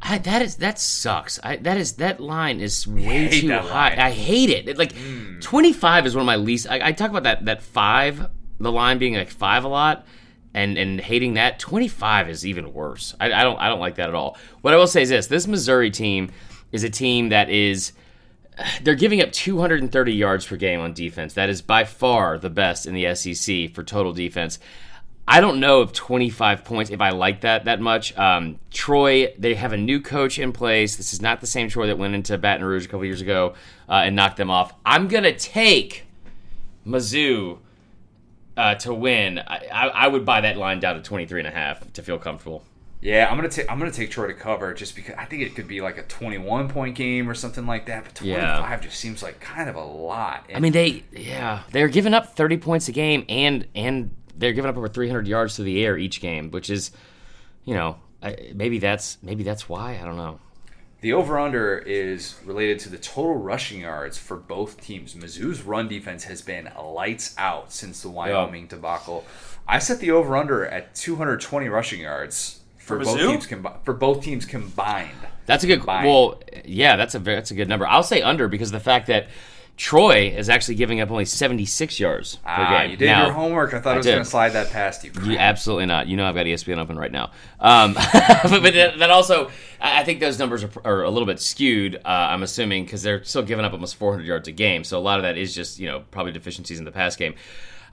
S2: I, that is that sucks. I, that is that line is way too high. Line. I hate it. it like mm. twenty five is one of my least. I, I, talk about that that five, the line being like five a lot, and and hating that. Twenty five is even worse. I, I don't I don't like that at all. What I will say is this: this Missouri team is a team that is they're giving up 230 yards per game on defense. That is by far the best in the SEC for total defense. I don't know if 25 points, if I like that that much. Um, Troy, they have a new coach in place. This is not the same Troy that went into Baton Rouge a couple years ago uh, and knocked them off. I'm going to take Mizzou uh, to win. I, I, I, would buy that line down to 23 and a half to feel comfortable.
S1: Yeah, I'm gonna take I'm gonna take Troy to cover just because I think it could be like a 21 point game or something like that. But 25 yeah. just seems like kind of a lot.
S2: And I mean, they yeah they're giving up 30 points a game and and they're giving up over 300 yards to the air each game, which is, you know, maybe that's maybe that's why I don't know.
S1: The over under is related to the total rushing yards for both teams. Mizzou's run defense has been lights out since the Wyoming yep. debacle. I set the over under at 220 rushing yards for, for both teams combi- for both teams combined.
S2: That's a good combined. well, yeah, that's a that's a good number. I'll say under because the fact that Troy is actually giving up only 76 yards per ah,
S1: game. You did now, your homework. I thought I, was going to slide that past you.
S2: you. Absolutely not. You know I've got ESPN open right now. Um, but, but that also, I think those numbers are, are a little bit skewed. Uh, I'm assuming because they're still giving up almost 400 yards a game. So a lot of that is just you know probably deficiencies in the pass game.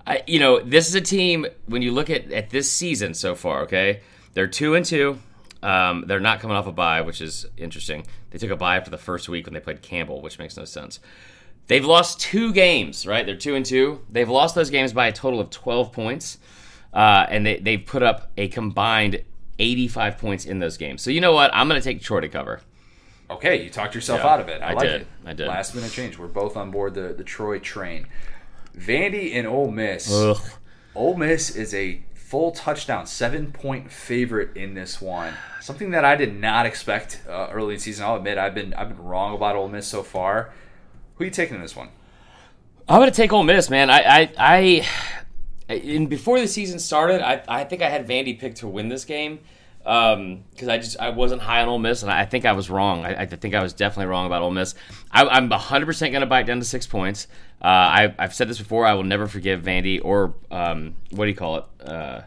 S2: I, you know, this is a team when you look at at this season so far. Okay, they're two and two. Um, they're not coming off a bye, which is interesting. They took a bye after the first week when they played Campbell, which makes no sense. They've lost two games, right? They're two and two. They've lost those games by a total of 12 points, uh, and they, they've put up a combined 85 points in those games. So you know what? I'm going to take Troy to cover.
S1: Okay, you talked yourself yeah, out of it. I, I like
S2: did.
S1: it.
S2: I did.
S1: Last minute change. We're both on board the, the Troy train. Vandy and Ole Miss.
S2: Ugh.
S1: Ole Miss is a full touchdown, seven point favorite in this one. Something that I did not expect uh, early in season. I'll admit I've been I've been wrong about Ole Miss so far. Who are you taking in this one?
S2: I'm gonna take Ole Miss, man. I, I, I, and before the season started, I, I think I had Vandy picked to win this game Um because um, I just I wasn't high on Ole Miss, and I think I was wrong. I, I think I was definitely wrong about Ole Miss. I, am 100 percent gonna bite down to six points. Uh, I, have said this before. I will never forgive Vandy or um, what do you call it, uh,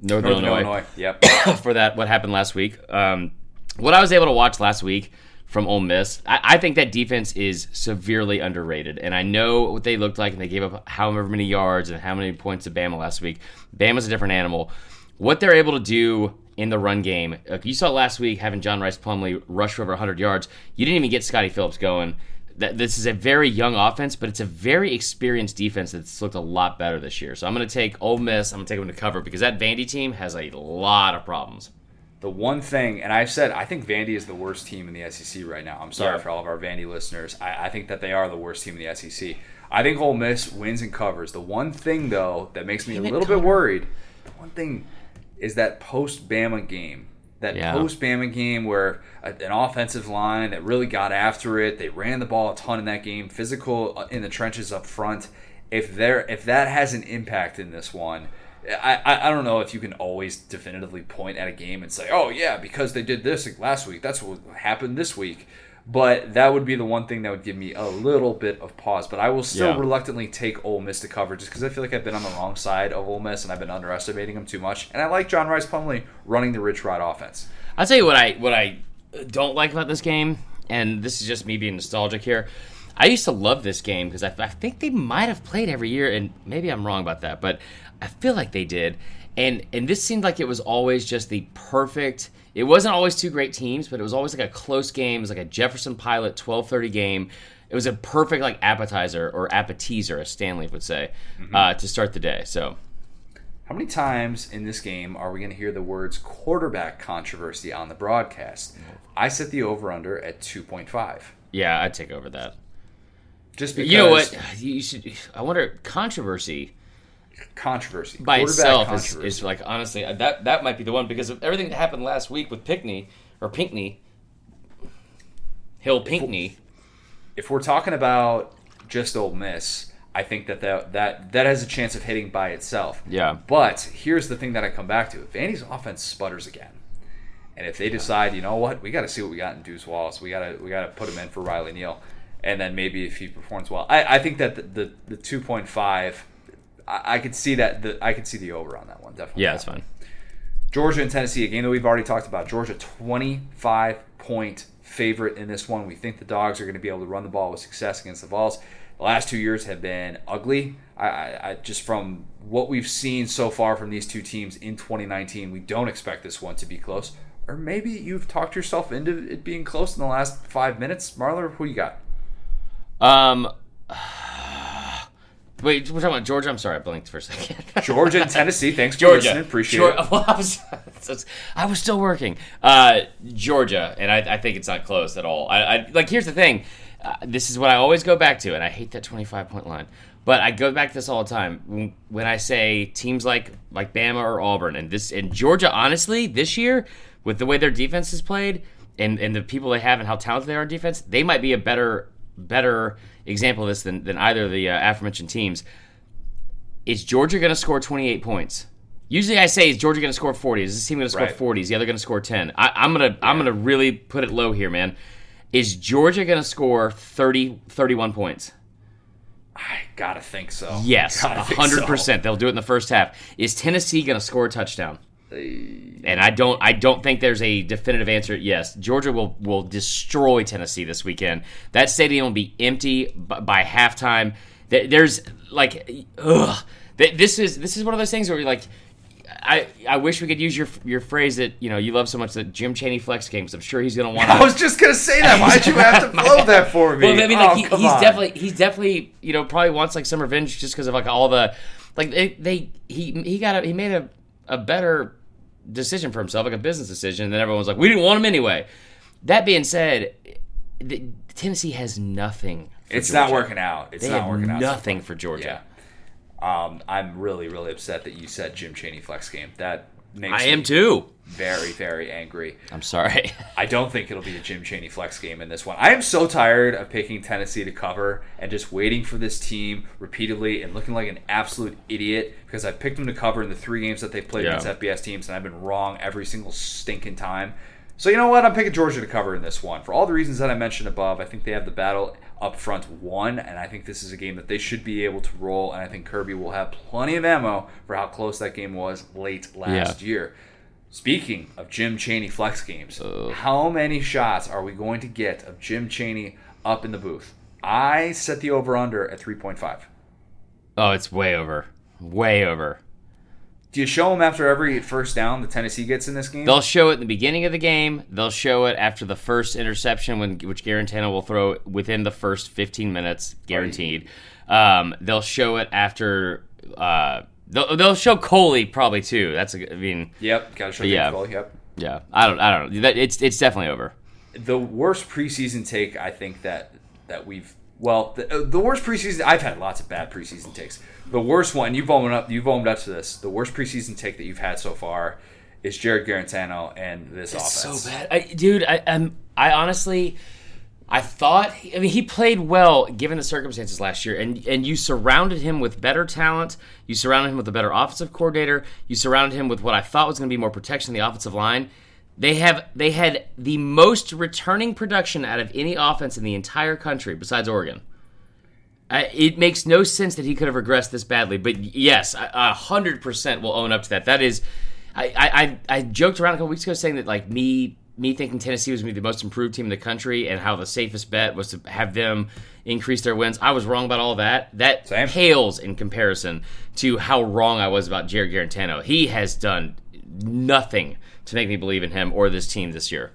S2: Northern,
S1: Northern
S2: Illinois,
S1: Illinois. Yep.
S2: for that what happened last week. Um, what I was able to watch last week from Ole Miss. I, I, think that defense is severely underrated, and I know what they looked like, and they gave up however many yards and how many points to Bama last week. Bama's a different animal. What they're able to do in the run game, like you saw last week, having John Rice Plumlee rush for over 100 yards, you didn't even get Scotty Phillips going. That this is a very young offense, but it's a very experienced defense that's looked a lot better this year. So I'm going to take Ole Miss. I'm going to take them to cover because that Vandy team has a lot of problems
S1: the one thing, and I've said, I think Vandy is the worst team in the SEC right now. I'm sorry
S2: Yeah.
S1: for all of our Vandy listeners. I, I think that they are the worst team in the SEC. I think Ole Miss wins and covers. The one thing, though, that makes me
S2: Damn
S1: a
S2: it,
S1: little bit worried, the one thing is that post Bama game. That
S2: Yeah.
S1: post Bama game where a, an offensive line that really got after it, they ran the ball a ton in that game, physical uh, in the trenches up front. If there, if that has an impact in this one, I, I, don't know if you can always definitively point at a game and say, oh yeah, because they did this last week, that's what happened this week. But that would be the one thing that would give me a little bit of pause. But I will still
S2: Yeah.
S1: reluctantly take Ole Miss to cover just because I feel like I've been on the wrong side of Ole Miss and I've been underestimating them too much. And I like John Rice Plumlee running the Rich Rod offense.
S2: I'll tell you what I what I don't like about this game, and this is just me being nostalgic here. I used to love this game because I, I think they might have played every year, and maybe I'm wrong about that, but I feel like they did. And and this seemed like it was always just the perfect. It wasn't always two great teams, but it was always like a close game. It was like a Jefferson Pilot 12:30 game. It was a perfect like appetizer or appetizer, as Stanley would say, uh, to start the day. So
S1: How many times in this game are we going to hear the words quarterback controversy on the broadcast? I set the over under at 2.5.
S2: yeah, I'd take over that.
S1: Just because
S2: You know what? You should. I wonder controversy.
S1: Controversy
S2: by itself is,
S1: controversy.
S2: is like honestly uh, that that might be the one because of everything that happened last week with Pinkney or Pinkney Hill Pinkney.
S1: if we're talking about just Ole Miss, I think that that, that that has a chance of hitting by itself.
S2: Yeah.
S1: But here's the thing that I come back to: if Vandy's offense sputters again, and if they decide, you know what, we got to see what we got in Deuce Wallace, we got to we got to put him in for Riley Neal, and then maybe if he performs well, I, I think that the the, the two point five, I, I could see that the I could see the over on that one definitely.
S2: Yeah, that's fine.
S1: Georgia and Tennessee, a game that we've already talked about. Georgia, 25 point favorite in this one. We think the Dogs are going to be able to run the ball with success against the Vols. The last two years have been ugly. I, I, I just from what we've seen so far from these two teams in 2019, we don't expect this one to be close. Or maybe you've talked yourself into it being close in the last five minutes. Marler, who you got?
S2: Um, wait, we're talking about Georgia. I'm sorry, I blinked for a second.
S1: Georgia and Tennessee. Thanks for
S2: Georgia,
S1: listening. Appreciate
S2: Geor-
S1: it.
S2: Well, I was, I was still working. Uh, Georgia, and I, I think it's not close at all. I, I like. Here's the thing. Uh, this is what I always go back to, and I hate that 25 point line. But I go back to this all the time when, when I say teams like like Bama or Auburn, and this and Georgia. Honestly, this year with the way their defense is played and and the people they have and how talented they are on defense, they might be a better better example of this than, than either of the uh, aforementioned teams is Georgia going to score 28 points? Usually I say, is Georgia going to score 40? Is this team going to score
S1: Right.
S2: 40? Is the other going to score 10? I, I'm going to I'm going to really put it low here, man. Is Georgia going to score 30 31 points?
S1: I gotta think so.
S2: Yes,
S1: Gotta
S2: 100%.
S1: so.
S2: They'll do it in the first half. Is Tennessee going to score a touchdown? And I don't I don't think there's a definitive answer. Yes, Georgia will will destroy Tennessee this weekend. That stadium will be empty by, by halftime. There's like ugh. This is this is one of those things where you're like I, I wish we could use your your phrase that you know you love so much that Jim Chaney flex games. I'm sure he's gonna want.
S1: I was just gonna say that. Why'd you have to blow that for me?
S2: Well, I mean, like
S1: Oh,
S2: he, he's
S1: on.
S2: definitely he's definitely you know probably wants like some revenge just because of like all the like they, they he he got a, he made a a better decision for himself like a business decision and then everyone's like we didn't want him anyway. That being said, the, Tennessee has nothing.
S1: It's
S2: Georgia.
S1: not working out. It's
S2: They
S1: not working out.
S2: nothing for Georgia.
S1: Yeah. Um, I'm really, really upset that you said Jim Chaney flex game. That makes
S2: I am too.
S1: very, very angry.
S2: I'm sorry.
S1: I don't think it'll be a Jim Chaney flex game in this one. I am so tired of picking Tennessee to cover and just waiting for this team repeatedly and looking like an absolute idiot because I've picked them to cover in the three games that they've played
S2: Yeah.
S1: against FBS teams and I've been wrong every single stinking time. So you know what? I'm picking Georgia to cover in this one for all the reasons that I mentioned above. I think they have the battle up front one, and I think this is a game that they should be able to roll. And I think Kirby will have plenty of ammo for how close that game was late last year. Speaking of Jim Chaney flex games, how many shots are we going to get of Jim Chaney up in the booth? I set the over under at 3.5.
S2: oh, it's way over. Way over.
S1: Do you show them after every first down that Tennessee gets in this game?
S2: They'll show it in the beginning of the game. They'll show it after the first interception, when which Guarantano will throw within the first 15 minutes, guaranteed. Um, they'll show it after. Uh, they'll, they'll show Coley probably too. That's a, I mean,
S1: Yep, got to show
S2: Yeah.
S1: the goal. Yep.
S2: yeah. I don't. I don't know. That, it's it's definitely over.
S1: The worst preseason take I think that that we've well the, uh, the worst preseason I've had lots of bad preseason takes. The worst one you've owned up you've owned up to this. The worst preseason take that you've had so far is Jarrett Guarantano and this offense.
S2: So bad, I, dude. I, I'm. I honestly, I thought. I mean, he played well given the circumstances last year, and and you surrounded him with better talent. You surrounded him with a better offensive coordinator. You surrounded him with what I thought was going to be more protection in the offensive line. They have they had the most returning production out of any offense in the entire country besides Oregon. I, it makes no sense that he could have regressed this badly. But yes, hundred percent will own up to that. That is, I, I, I I joked around a couple weeks ago saying that like me me thinking Tennessee was going to be the most improved team in the country and how the safest bet was to have them increase their wins. I was wrong about all that. That
S1: Same.
S2: pales in comparison to how wrong I was about Jarrett Guarantano. He has done nothing to make me believe in him or this team this year.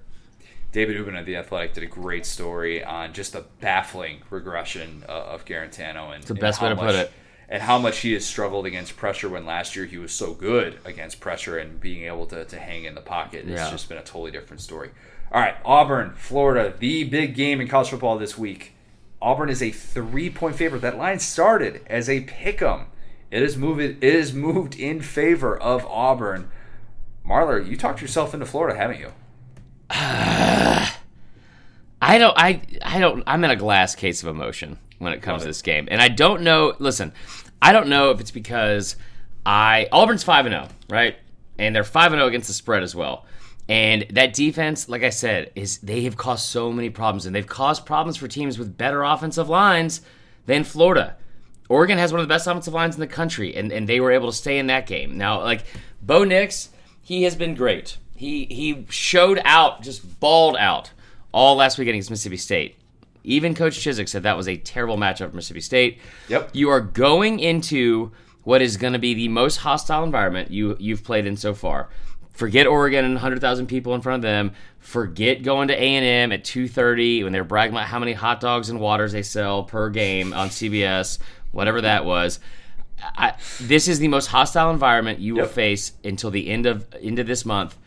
S1: David Ubben of The Athletic did a great story on just the baffling regression uh, of Guarantano and
S2: the best way to put it.
S1: And how much he has struggled against pressure when last year he was so good against pressure and being able to, to hang in the pocket. It's
S2: Yeah.
S1: just been a totally different story. All right, Auburn, Florida, the big game in college football this week. Auburn is a three point favorite. That line started as a pick 'em. It is moved. It is moved in favor of Auburn. Marler, you talked yourself into Florida, haven't you?
S2: I don't. I. I don't. I'm in a glass case of emotion when it comes
S1: Love
S2: to this game, and I don't know. Listen, I don't know if it's because I Auburn's five and zero, right, and they're five and zero against the spread as well. And that defense, like I said, is they have caused so many problems, and they've caused problems for teams with better offensive lines than Florida. Oregon has one of the best offensive lines in the country, and, and they were able to stay in that game. Now, like Bo Nix, he has been great. He he showed out, just balled out all last week against Mississippi State. Even Coach Chiswick said that was a terrible matchup for Mississippi State.
S1: Yep.
S2: You are going into what is going to be the most hostile environment you you've played in so far. Forget Oregon and 100,000 people in front of them. Forget going to A&M at 2:30 when they're bragging about how many hot dogs and waters they sell per game on CBS, whatever that was. I, this is the most hostile environment you will face until the end of end of this month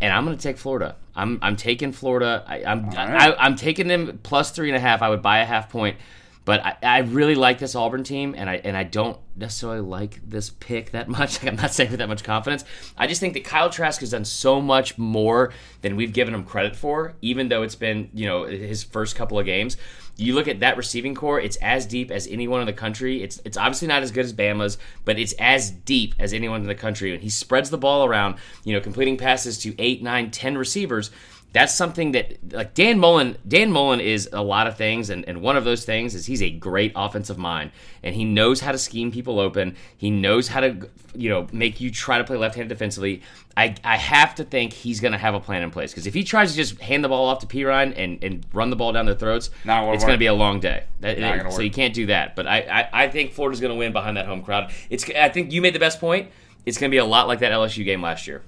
S2: and I'm going to take Florida. I'm I'm taking Florida. I, I'm
S1: right.
S2: I, I'm taking them plus three and a half. I would buy a half point, but I, I really like this Auburn team, and I and I don't necessarily like this pick that much. Like I'm not saying with that much confidence. I just think that Kyle Trask has done so much more than we've given him credit for, even though it's been you know his first couple of games. You look at that receiving core; it's as deep as anyone in the country. It's it's obviously not as good as Bama's, but it's as deep as anyone in the country. And he spreads the ball around, you know, completing passes to eight, nine, ten receivers. That's something that like Dan Mullen. Dan Mullen is a lot of things, and, and one of those things is he's a great offensive mind, and he knows how to scheme people open. He knows how to you know make you try to play left-handed defensively. I, I have to think he's going to have a plan in place because if he tries to just hand the ball off to Perine and, and run the ball down their throats, it's going to be a long day. That-
S1: Not gonna
S2: so you can't do that. But I, I, I think Florida's going to win behind that home crowd. It's I think you made the best point. It's going to be a lot like that LSU game last year.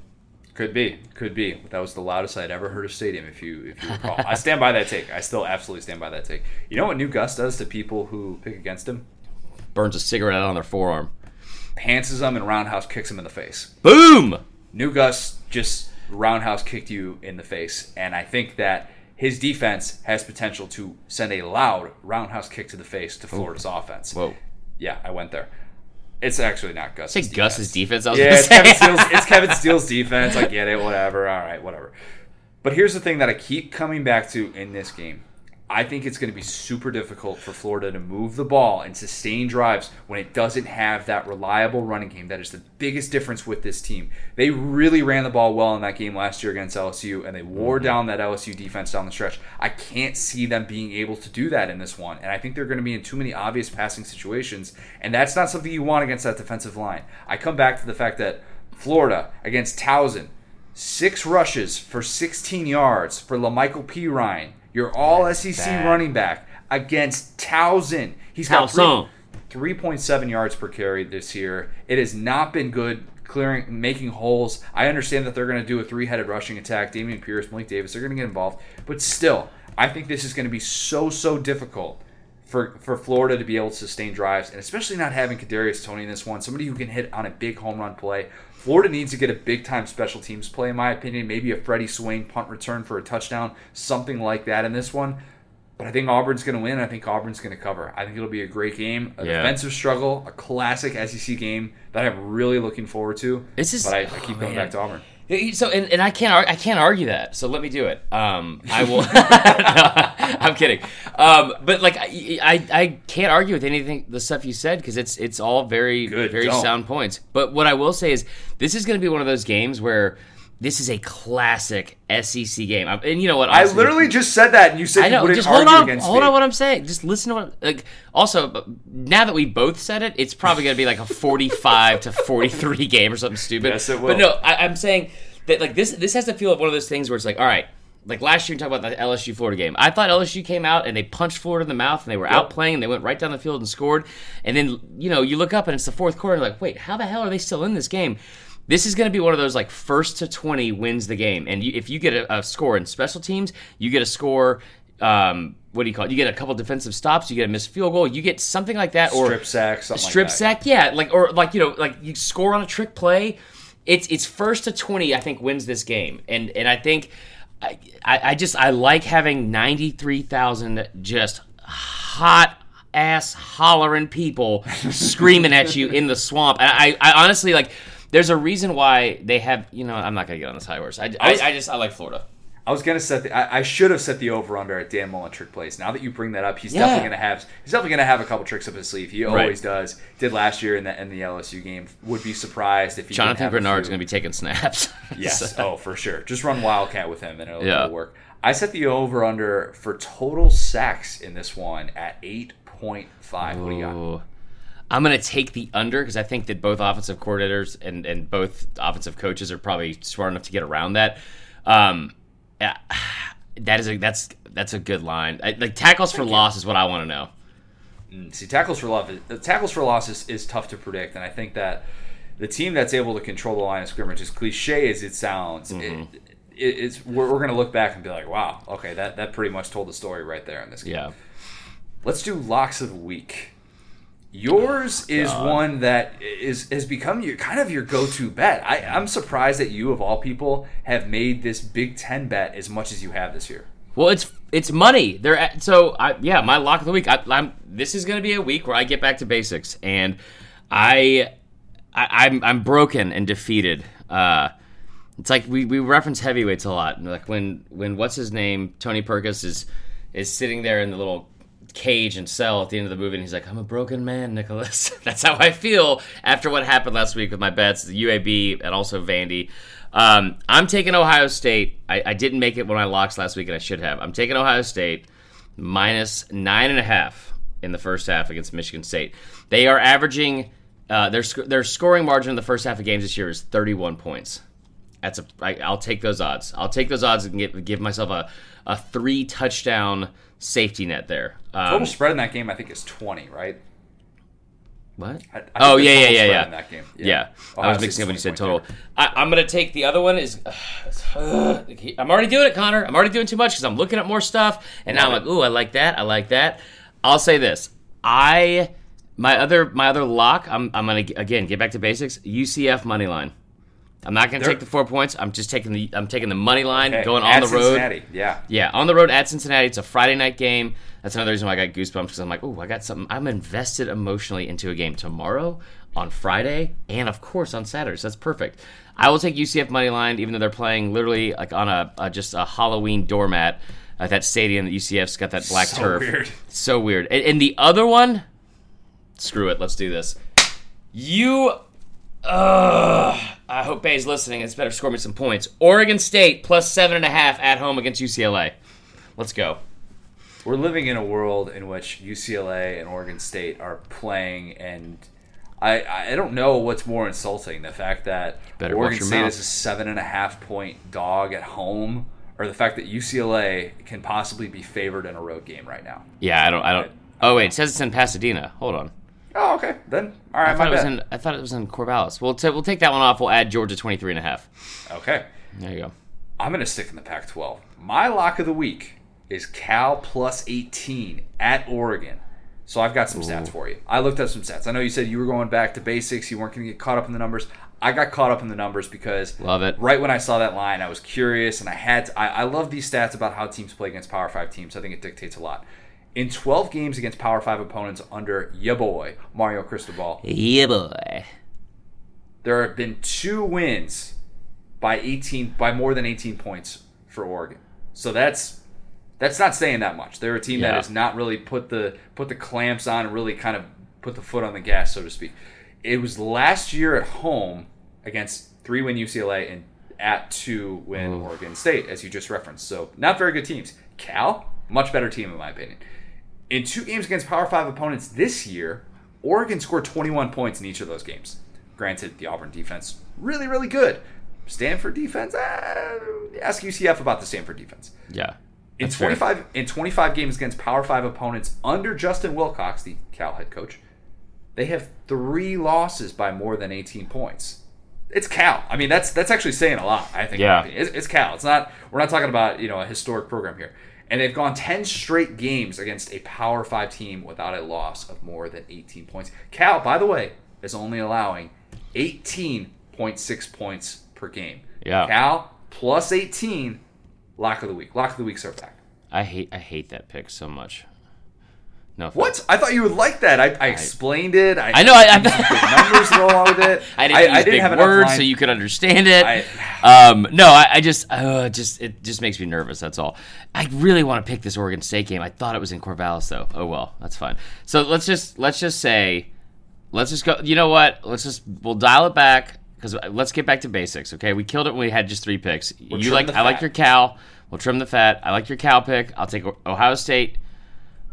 S1: Could be, could be. That was the loudest I'd ever heard a stadium. If you if you recall, I stand by that take. I still absolutely stand by that take. You know what New Gus does to people who pick against him?
S2: Burns a cigarette out on their forearm.
S1: Pantses them and roundhouse kicks him in the face.
S2: Boom!
S1: New Gus just roundhouse kicked you in the face, and I think that his defense has potential to send a loud roundhouse kick to the face to Florida's offense.
S2: Whoa.
S1: Yeah, I went there. It's actually not Gus.
S2: Say Gus's defense. I was
S1: Yeah, it's. Kevin Steele's. It's Kevin Steele's defense. I get it. Whatever. All right. Whatever. But here's the thing that I keep coming back to in this game. I think it's going to be super difficult for Florida to move the ball and sustain drives when it doesn't have that reliable running game. That is the biggest difference with this team. They really ran the ball well in that game last year against LSU, and they wore mm-hmm. down that LSU defense down the stretch. I can't see them being able to do that in this one, and I think they're going to be in too many obvious passing situations, and that's not something you want against that defensive line. I come back to the fact that Florida against Towson, six rushes for 16 yards for Lamical Perine, your all SEC
S2: bad.
S1: running back against Towson. He's got three, 3.7 yards per carry this year. It has not been good clearing, making holes. I understand that they're going to do a three-headed rushing attack. Dameon Pierce, Malik Davis, they're going to get involved. But still, I think this is going to be so, so difficult for, for Florida to be able to sustain drives, and especially not having Kadarius Toney in this one, somebody who can hit on a big home run play. Florida needs to get a big time special teams play, in my opinion. Maybe a Freddie Swain punt return for a touchdown, something like that in this one. But I think Auburn's going to win. I think Auburn's going to cover. I think it'll be a great game, a
S2: Yeah.
S1: defensive struggle, a classic SEC game that I'm really looking forward to.
S2: This is-
S1: but I, I keep
S2: oh,
S1: going
S2: man.
S1: back to Auburn.
S2: So and, and I can't I can't argue that. So let me do it. Um, I will. No, I'm kidding. Um, but like I, I I can't argue with anything the stuff you said because it's it's all very
S1: Good,
S2: very
S1: don't.
S2: sound points. But what I will say is this is going to be one of those games where this is a classic SEC game. And you know what?
S1: I literally just said that, and you said
S2: I
S1: you
S2: know.
S1: wouldn't
S2: Just hold
S1: argue
S2: on. Hold
S1: me.
S2: on. What I'm saying. Just listen to what. Like. Also, now that we both said it, it's probably going to be like a 45 to 43 game or something stupid.
S1: Yes, it will.
S2: But no, I, I'm saying that like this. This has the feel of one of those things where it's like, all right. Like last year, you talk about the LSU Florida game. I thought LSU came out and they punched Florida in the mouth and they were out playing and they went right down the field and scored. And then you know you look up and it's the fourth quarter. And you're like, wait, how the hell are they still in this game? This is going to be one of those like first to twenty wins the game. And you, if you get a, a score in special teams, you get a score. Um, what do you call it? You get a couple defensive stops. You get a missed field goal. You get something like that, or
S1: strip sack, something
S2: strip
S1: like that.
S2: sack. Yeah, like or like you know, like you score on a trick play. It's it's first to twenty. I think wins this game, and and I think I I, I just I like having ninety three thousand just hot ass hollering people screaming at you in the swamp. And I I honestly like. There's a reason why they have. You know, I'm not gonna get on this high horse. I, I, I just I like Florida.
S1: I was gonna set the. I, I should have set the over under at Dan Mullen trick plays. Now that you bring that up, he's
S2: Yeah.
S1: definitely gonna have. He's definitely gonna have a couple tricks up his sleeve. He
S2: Right.
S1: always does. Did last year in the in the LSU game. Would be surprised if he.
S2: Jonathan
S1: Greenard's
S2: gonna be taking snaps.
S1: Yes.
S2: So-
S1: oh, for sure. Just run Wildcat with him and it'll,
S2: Yeah.
S1: it'll work. I set the over under for total sacks in this one at eight point five. What do you got?
S2: I'm going to take the under because I think that both offensive coordinators and, and both offensive coaches are probably smart enough to get around that. Um, yeah, that is a that's that's a good line. I, like tackles for loss is what I want to know.
S1: See, tackles for loss. The tackles for loss is, is tough to predict, and I think that the team that's able to control the line of scrimmage, as cliche as it sounds,
S2: Mm-hmm.
S1: it, it, it's we're, we're going to look back and be like, wow, okay, that that pretty much told the story right there in this game.
S2: Yeah.
S1: Let's do locks of the week. Yours is one that is has become your kind of your go-to bet. I, I'm surprised that you, of all people, have made this Big Ten bet as much as you have this year.
S2: Well, it's it's money. They're at, so I, yeah. My lock of the week. I, I'm this is going to be a week where I get back to basics, and I, I I'm I'm broken and defeated. Uh, it's like we, we reference heavyweights a lot. Like when when what's his name Tony Perkis is is sitting there in the little cage and cell at the end of the movie, and he's like, "I'm a broken man, Nicholas." That's how I feel after what happened last week with my bets, the UAB and also Vandy. Um, I'm taking Ohio State. I, I didn't make it when I locks last week, and I should have. I'm taking Ohio State minus nine and a half in the first half against Michigan State. They are averaging uh, their their scoring margin in the first half of games this year is 31 points. That's a I, I'll take those odds. I'll take those odds and give, give myself a, a three touchdown safety net there. Um,
S1: Total spread in that game, I think, is 20, right?
S2: what?
S1: I- I
S2: oh yeah, yeah, yeah, yeah.
S1: in that game.
S2: Yeah, I
S1: Ohio
S2: was mixing up when you said total. I, I'm gonna take the other one. Is I'm already doing it, Connor. I'm already doing too much because I'm looking at more stuff, and now I'm like, ooh, I like that. I like that. I'll say this. I my other my other lock. I'm I'm gonna again get back to basics. UCF money line. I'm not going to take the four points. I'm just taking the I'm taking the money line
S1: Okay,
S2: going
S1: at
S2: on the road.
S1: Cincinnati. Yeah.
S2: Yeah, on the road at Cincinnati. It's a Friday night game. That's another reason why I got goosebumps because I'm like, oh, I got something. I'm invested emotionally into a game tomorrow, on Friday, and of course on Saturday. So that's perfect. I will take UCF money line, even though they're playing literally like on a, a just a Halloween doormat at that stadium that UCF's got that black
S1: So
S2: turf.
S1: weird.
S2: So weird. And, and the other one, screw it. Let's do this. You. Uh, hope Bay's listening. It's better score me some points. Oregon State plus seven and a half at home against UCLA. Let's go.
S1: We're living in a world in which UCLA and Oregon State are playing, and I I don't know what's more insulting: the fact that Oregon State
S2: mouth.
S1: is a seven and a half point dog at home, or the fact that UCLA can possibly be favored in a road game right now.
S2: Yeah, I don't. I don't. Oh wait, it says it's in Pasadena. Hold on.
S1: Oh, okay, then all right,
S2: I thought it was
S1: bad.
S2: in. I thought it was in Corvallis. We'll ta- we'll take that one off. We'll add Georgia 23 and a half.
S1: Okay,
S2: There you go.
S1: I'm gonna stick in the Pac-12. My lock of the week is Cal plus 18 at Oregon. So I've got some stats for you. I looked up some stats. I know you said you were going back to basics. You weren't going to get caught up in the numbers. I got caught up in the numbers because
S2: Love it.
S1: right when I saw that line, I was curious and I had to, I, I love these stats about how teams play against Power Five teams. I think it dictates a lot. In 12 games against Power Five opponents under ya boy Mario Cristobal,
S2: Yeah, boy.
S1: there have been two wins by 18 by more than 18 points for Oregon. So that's that's not saying that much. They're a team that has not really put the put the clamps on and really kind of put the foot on the gas, so to speak. It was last year at home against three win UCLA and at two win Oregon State, as you just referenced. So not very good teams. Cal, much better team in my opinion. In two games against Power Five opponents this year, Oregon scored 21 points in each of those games. Granted, the Auburn defense really, really good. Stanford defense, eh, ask UCF about the Stanford defense.
S2: Yeah.
S1: In
S2: That's fair.
S1: 25 in 25 games against Power 5 opponents under Justin Wilcox, the Cal head coach, they have 3 losses by more than 18 points. It's Cal. I mean, that's that's actually saying a lot, I think.
S2: Yeah.
S1: It's, it's Cal. It's not we're not talking about, you know, a historic program here. And they've gone 10 straight games against a Power 5 team without a loss of more than 18 points. Cal, by the way, is only allowing 18.6 points per game.
S2: Yeah.
S1: Cal plus 18 lock of the week. Lock of the weeks are back.
S2: I hate I hate that pick so much. No. offense.
S1: What? I thought you would like that. I, I explained it. I,
S2: I know. I,
S1: big numbers go along with it.
S2: I didn't use big
S1: have enough
S2: words so you could understand it.
S1: I-
S2: um, no, I, I just, uh, just it just makes me nervous. That's all. I really want to pick this Oregon State game. I thought it was in Corvallis, though. Oh well, that's fine. So let's just let's just say, let's just go. You know what? Let's just we'll dial it back because let's get back to basics. Okay, we killed it when we had just three picks. you like I like your cow. We'll trim the fat. I like your cow pick. I'll take Ohio State.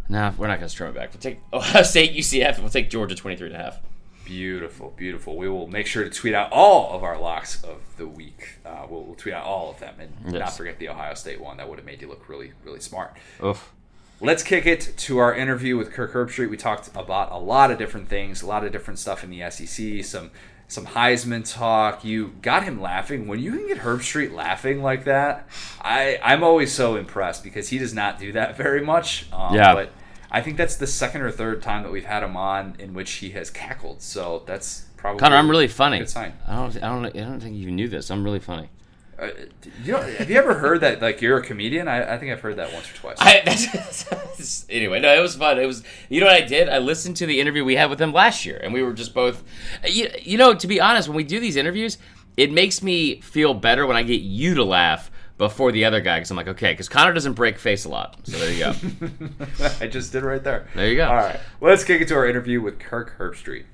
S2: No, we're not going to trim it back. We'll take Ohio State, UCF, and we'll take Georgia 23 and a half.
S1: Beautiful, beautiful. We will make sure to tweet out all of our locks of the week. Uh, we'll, we'll tweet out all of them and not forget the Ohio State one. That would have made you look really, really smart.
S2: Oof.
S1: Let's kick it to our interview with Kirk Herbstreit. We talked about a lot of different things, a lot of different stuff in the SEC, some some Heisman talk. You got him laughing. When you can get Herbstreit laughing like that, I I'm always so impressed because he does not do that very much. Um,
S2: Yeah.
S1: But I think that's the second or third time that we've had him on in which he has cackled. So that's probably
S2: Connor, I'm really funny.
S1: good sign.
S2: I don't, I don't, I don't think you knew this. I'm really funny.
S1: Uh, you know, have you ever heard that like you're a comedian? I, I think I've heard that once or twice.
S2: I, anyway, no, it was fun. It was, you know what I did? I listened to the interview we had with him last year, and we were just both, you, you know, to be honest, when we do these interviews, it makes me feel better when I get you to laugh before the other guy, because I'm like, okay, because Connor doesn't break face a lot. So there you go.
S1: I just did right there.
S2: There you go.
S1: All right, let's kick it to our interview with Kirk Herbstreit.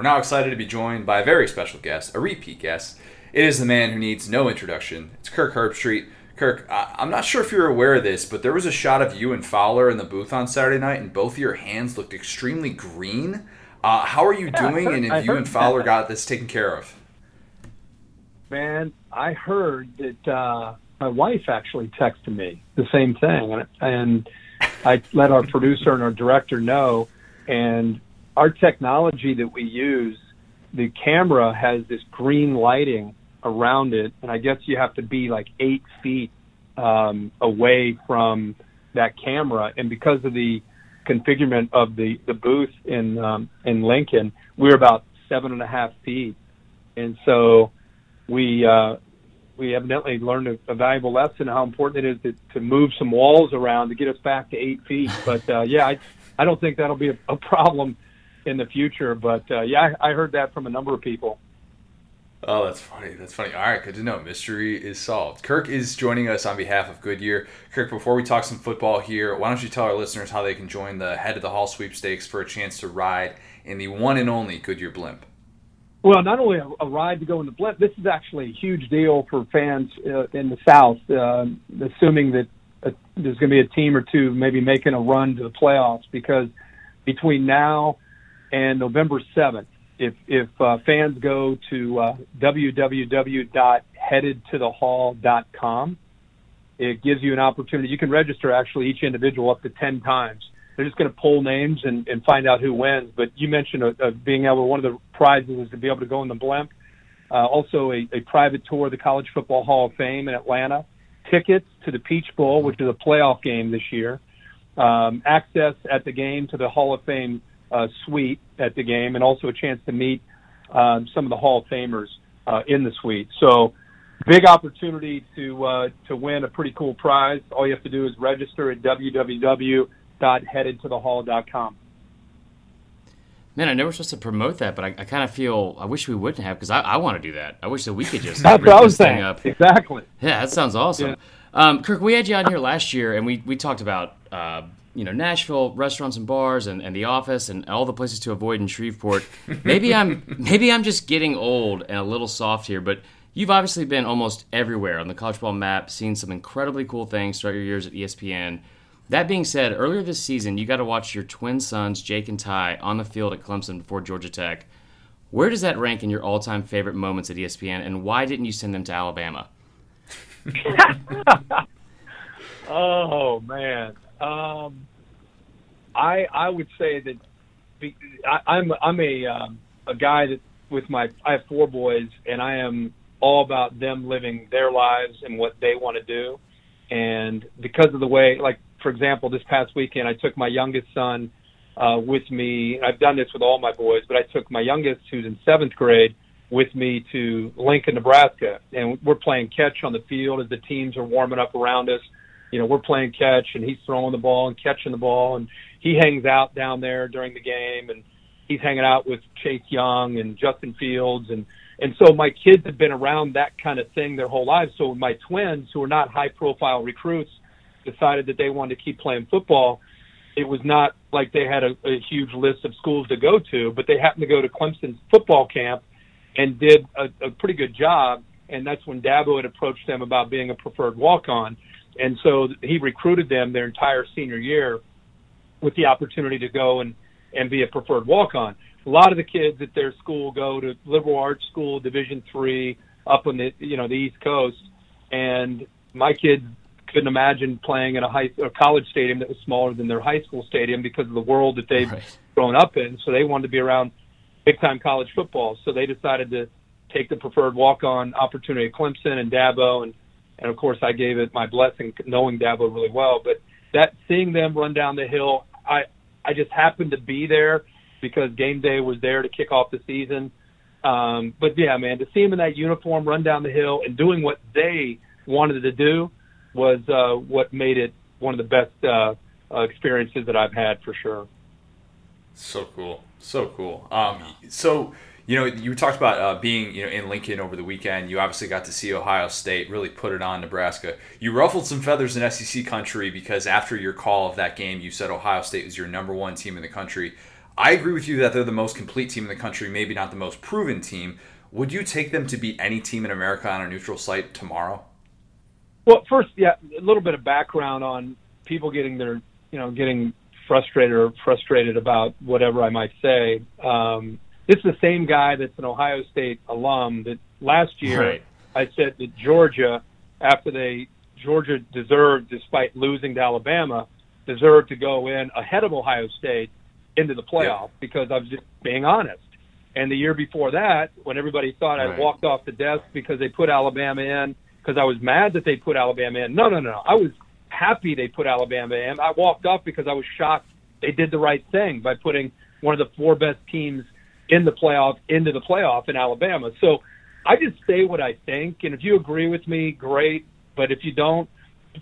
S1: We're now excited to be joined by a very special guest, a repeat guest. It is the man who needs no introduction. It's Kirk Herbstreit. Kirk, I- I'm not sure if you're aware of this, but there was a shot of you and Fowler in the booth on Saturday night, and both of your hands looked extremely green. Uh, how are you
S3: Yeah,
S1: doing,
S3: heard-
S1: and if
S3: I
S1: you and Fowler
S3: that.
S1: got this taken care of?
S3: Man, I heard that uh, my wife actually texted me the same thing, and, and I let our producer and our director know. And our technology that we use, the camera has this green lighting around it, and I guess you have to be like eight feet um, away from that camera. And because of the configurement of the the booth in um, in Lincoln, we're about seven and a half feet, and so we uh, we evidently learned a, a valuable lesson how important it is to, to move some walls around to get us back to eight feet. But uh, yeah, I I don't think that'll be a, a problem in the future. But uh, yeah, I, I heard that from a number of people.
S1: Oh, that's funny. That's funny. All right, good to know. Mystery is solved. Kirk is joining us on behalf of Goodyear. Kirk, before we talk some football here, why don't you tell our listeners how they can join the Head of the Hall sweepstakes for a chance to ride in the one and only Goodyear Blimp?
S3: Well, not only a, a ride to go in the blimp, this is actually a huge deal for fans uh, in the South, uh, assuming that uh, there's going to be a team or two maybe making a run to the playoffs because between now and November 7th, if if uh, fans go to uh, www.headedtothehall.com, it gives you an opportunity. You can register actually each individual up to 10 times. They're just going to pull names and, and find out who wins. But you mentioned uh, uh, being able, one of the prizes is to be able to go in the blimp. Uh, also, a, a private tour of the College Football Hall of Fame in Atlanta, tickets to the Peach Bowl, which is a playoff game this year, um, access at the game to the Hall of Fame uh, suite at the game, and also a chance to meet um, some of the Hall of Famers uh, in the suite. So, big opportunity to uh, to win a pretty cool prize. All you have to do is register at www.headedtothehall.com.
S2: Man, I know we're supposed to promote that, but I, I kind of feel I wish we wouldn't have because I, I want to do that. I wish that we could just
S3: That's what I was saying.
S2: up.
S3: Exactly.
S2: Yeah, that sounds awesome.
S3: Yeah.
S2: Um, Kirk, we had you on here last year, and we, we talked about uh, you know Nashville restaurants and bars, and, and the office, and all the places to avoid in Shreveport. Maybe I'm maybe I'm just getting old and a little soft here, but you've obviously been almost everywhere on the college ball map, seen some incredibly cool things throughout your years at ESPN. That being said, earlier this season, you got to watch your twin sons, Jake and Ty, on the field at Clemson before Georgia Tech. Where does that rank in your all-time favorite moments at ESPN, and why didn't you send them to Alabama?
S3: Oh man, um, I I would say that be, I, I'm I'm a um, a guy that with my I have four boys and I am all about them living their lives and what they want to do, and because of the way, like for example, this past weekend I took my youngest son uh, with me. I've done this with all my boys, but I took my youngest, who's in seventh grade, with me to Lincoln, Nebraska, and we're playing catch on the field as the teams are warming up around us. You know, we're playing catch, and he's throwing the ball and catching the ball, and he hangs out down there during the game, and he's hanging out with Chase Young and Justin Fields, and and so my kids have been around that kind of thing their whole lives. So my twins, who are not high-profile recruits, decided that they wanted to keep playing football. It was not like they had a, a huge list of schools to go to, but they happened to go to Clemson's football camp and did a, a pretty good job. And that's when Dabo had approached them about being a preferred walk-on. And so he recruited them their entire senior year with the opportunity to go and, and be a preferred walk-on. A lot of the kids at their school go to liberal arts school, Division three, up on the you know the East Coast, and my kids couldn't imagine playing in a high a college stadium that was smaller than their high school stadium because of the world that they've
S2: Right.
S3: grown up in. So they wanted to be around big time college football. So they decided to take the preferred walk on opportunity at Clemson and Dabo and and of course I gave it my blessing knowing Dabo really well. But that seeing them run down the hill, I just happened to be there because game day was there to kick off the season. Um, but yeah, man, to see him in that uniform run down the hill and doing what they wanted to do was uh, what made it one of the best uh, uh, experiences that I've had for sure.
S1: So cool, so cool. Um, so you know, you talked about uh, being you know in Lincoln over the weekend. You obviously got to see Ohio State really put it on Nebraska. You ruffled some feathers in SEC country because after your call of that game, you said Ohio State was your number one team in the country. I agree with you that they're the most complete team in the country, maybe not the most proven team. Would you take them to beat any team in America on a neutral site tomorrow?
S3: Well, first, yeah, a little bit of background on people getting their, you know, getting frustrated or frustrated about whatever I might say. Um, this is the same guy that's an Ohio State alum that last year
S2: Right.
S3: I said that Georgia, after they Georgia deserved, despite losing to Alabama, deserved to go in ahead of Ohio State into the playoff because I was just being honest. And the year before that, when everybody thought I walked off the desk because they put Alabama in, because I was mad that they put Alabama in. No, no, no, no. I was happy they put Alabama in. I walked off because I was shocked they did the right thing by putting one of the four best teams in the playoff into the playoff in Alabama. So I just say what I think, and if you agree with me, great. But if you don't,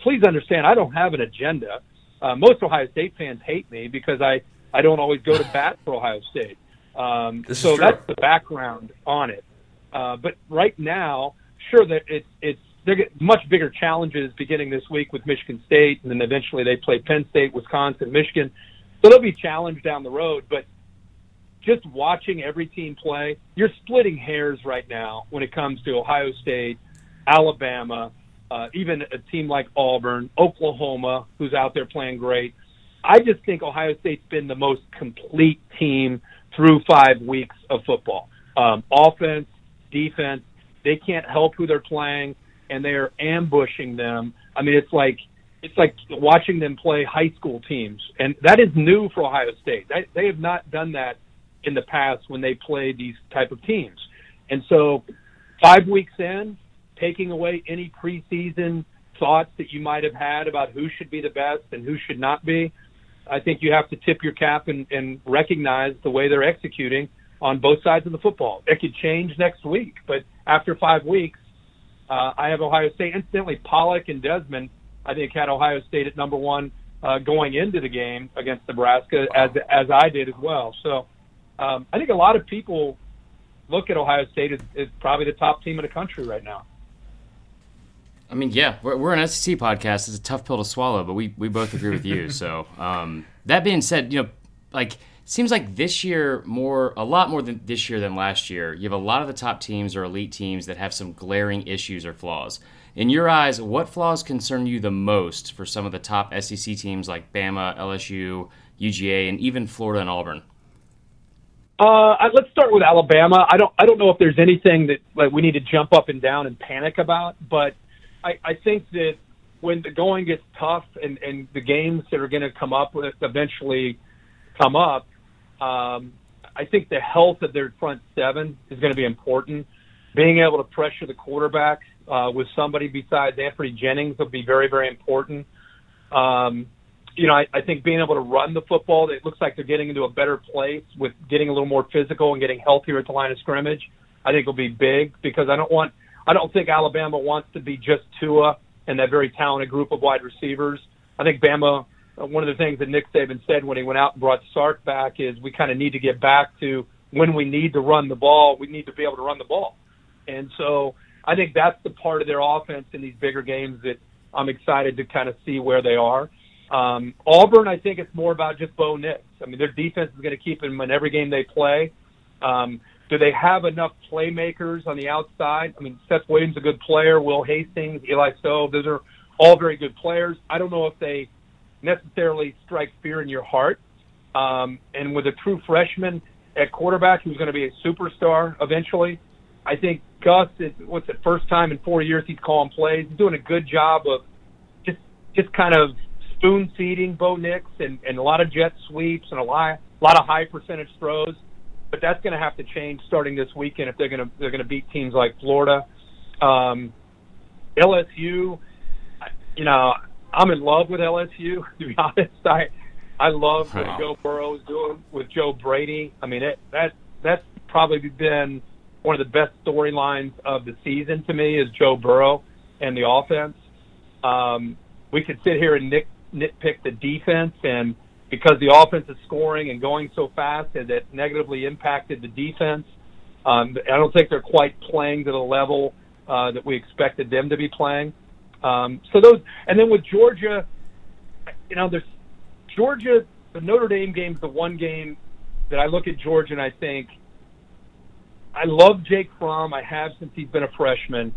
S3: please understand I don't have an agenda. Uh, most Ohio State fans hate me because I I don't always go to bat for Ohio State. Um, so that's the background on it. Uh, but right now, sure that it's it's they get much bigger challenges beginning this week with Michigan State, and then eventually they play Penn State, Wisconsin, Michigan. So they'll be challenged down the road. But just watching every team play, you're splitting hairs right now when it comes to Ohio State, Alabama, uh, even a team like Auburn, Oklahoma, who's out there playing great. I just think Ohio State's been the most complete team through five weeks of football. Um, offense, defense, they can't help who they're playing, and they are ambushing them. I mean, it's like it's like watching them play high school teams, and that is new for Ohio State. They, they have not done that in the past when they played these type of teams, and so five weeks in, taking away any preseason thoughts that you might have had about who should be the best and who should not be. I think you have to tip your cap and, and recognize the way they're executing on both sides of the football. It could change next week, but after five weeks, uh, I have Ohio State. Incidentally, Pollack and Desmond, I think, had Ohio State at number one uh, going into the game against Nebraska, as as I did as well. So um, I think a lot of people look at Ohio State as, as probably the top team in the country right now.
S2: I mean, yeah, we're, we're an SEC podcast. It's a tough pill to swallow, but we, we both agree with you. so um, that being said, you know, like seems like this year more a lot more than this year than last year. You have a lot of the top teams or elite teams that have some glaring issues or flaws. In your eyes, what flaws concern you the most for some of the top SEC teams like Bama, LSU, UGA, and even Florida and Auburn?
S3: Uh, let's start with Alabama. I don't I don't know if there's anything that like we need to jump up and down and panic about, but I, I think that when the going gets tough and, and the games that are going to come up with eventually come up, um, I think the health of their front seven is going to be important. Being able to pressure the quarterback uh, with somebody besides Anfernee Jennings will be very, very important. Um, you know, I, I think being able to run the football, it looks like they're getting into a better place with getting a little more physical and getting healthier at the line of scrimmage. I think will be big because I don't want, I don't think Alabama wants to be just Tua and that very talented group of wide receivers. I think Bama uh, one of the things that Nick Saban said when he went out and brought Sark back is we kind of need to get back to when we need to run the ball, we need to be able to run the ball. And so I think that's the part of their offense in these bigger games that I'm excited to kind of see where they are. Um, Auburn, I think it's more about just Bo Nix. I mean, their defense is going to keep them in every game they play. Um, do they have enough playmakers on the outside? I mean, Seth Williams a good player, Will Hastings, Eli Stove, those are all very good players. I don't know if they necessarily strike fear in your heart. Um, and with a true freshman at quarterback who's going to be a superstar eventually, I think Gus is what's the first time in four years he's calling plays. He's doing a good job of just just kind of spoon feeding Bo Nix and, and a lot of jet sweeps and a lot a lot of high percentage throws. But that's going to have to change starting this weekend if they're going to they're going to beat teams like Florida, um, LSU. You know, I'm in love with LSU. To be honest, I I love what wow. Joe Burrow is doing with Joe Brady. I mean, it, that that's probably been one of the best storylines of the season to me is Joe Burrow and the offense. Um, we could sit here and nit, nitpick the defense, and because the offense is scoring and going so fast, and it negatively impacted the defense. Um, I don't think they're quite playing to the level uh, that we expected them to be playing. Um, so those, and then with Georgia, you know, there's Georgia. The Notre Dame game is the one game that I look at Georgia and I think I love Jake Fromm. I have since he's been a freshman,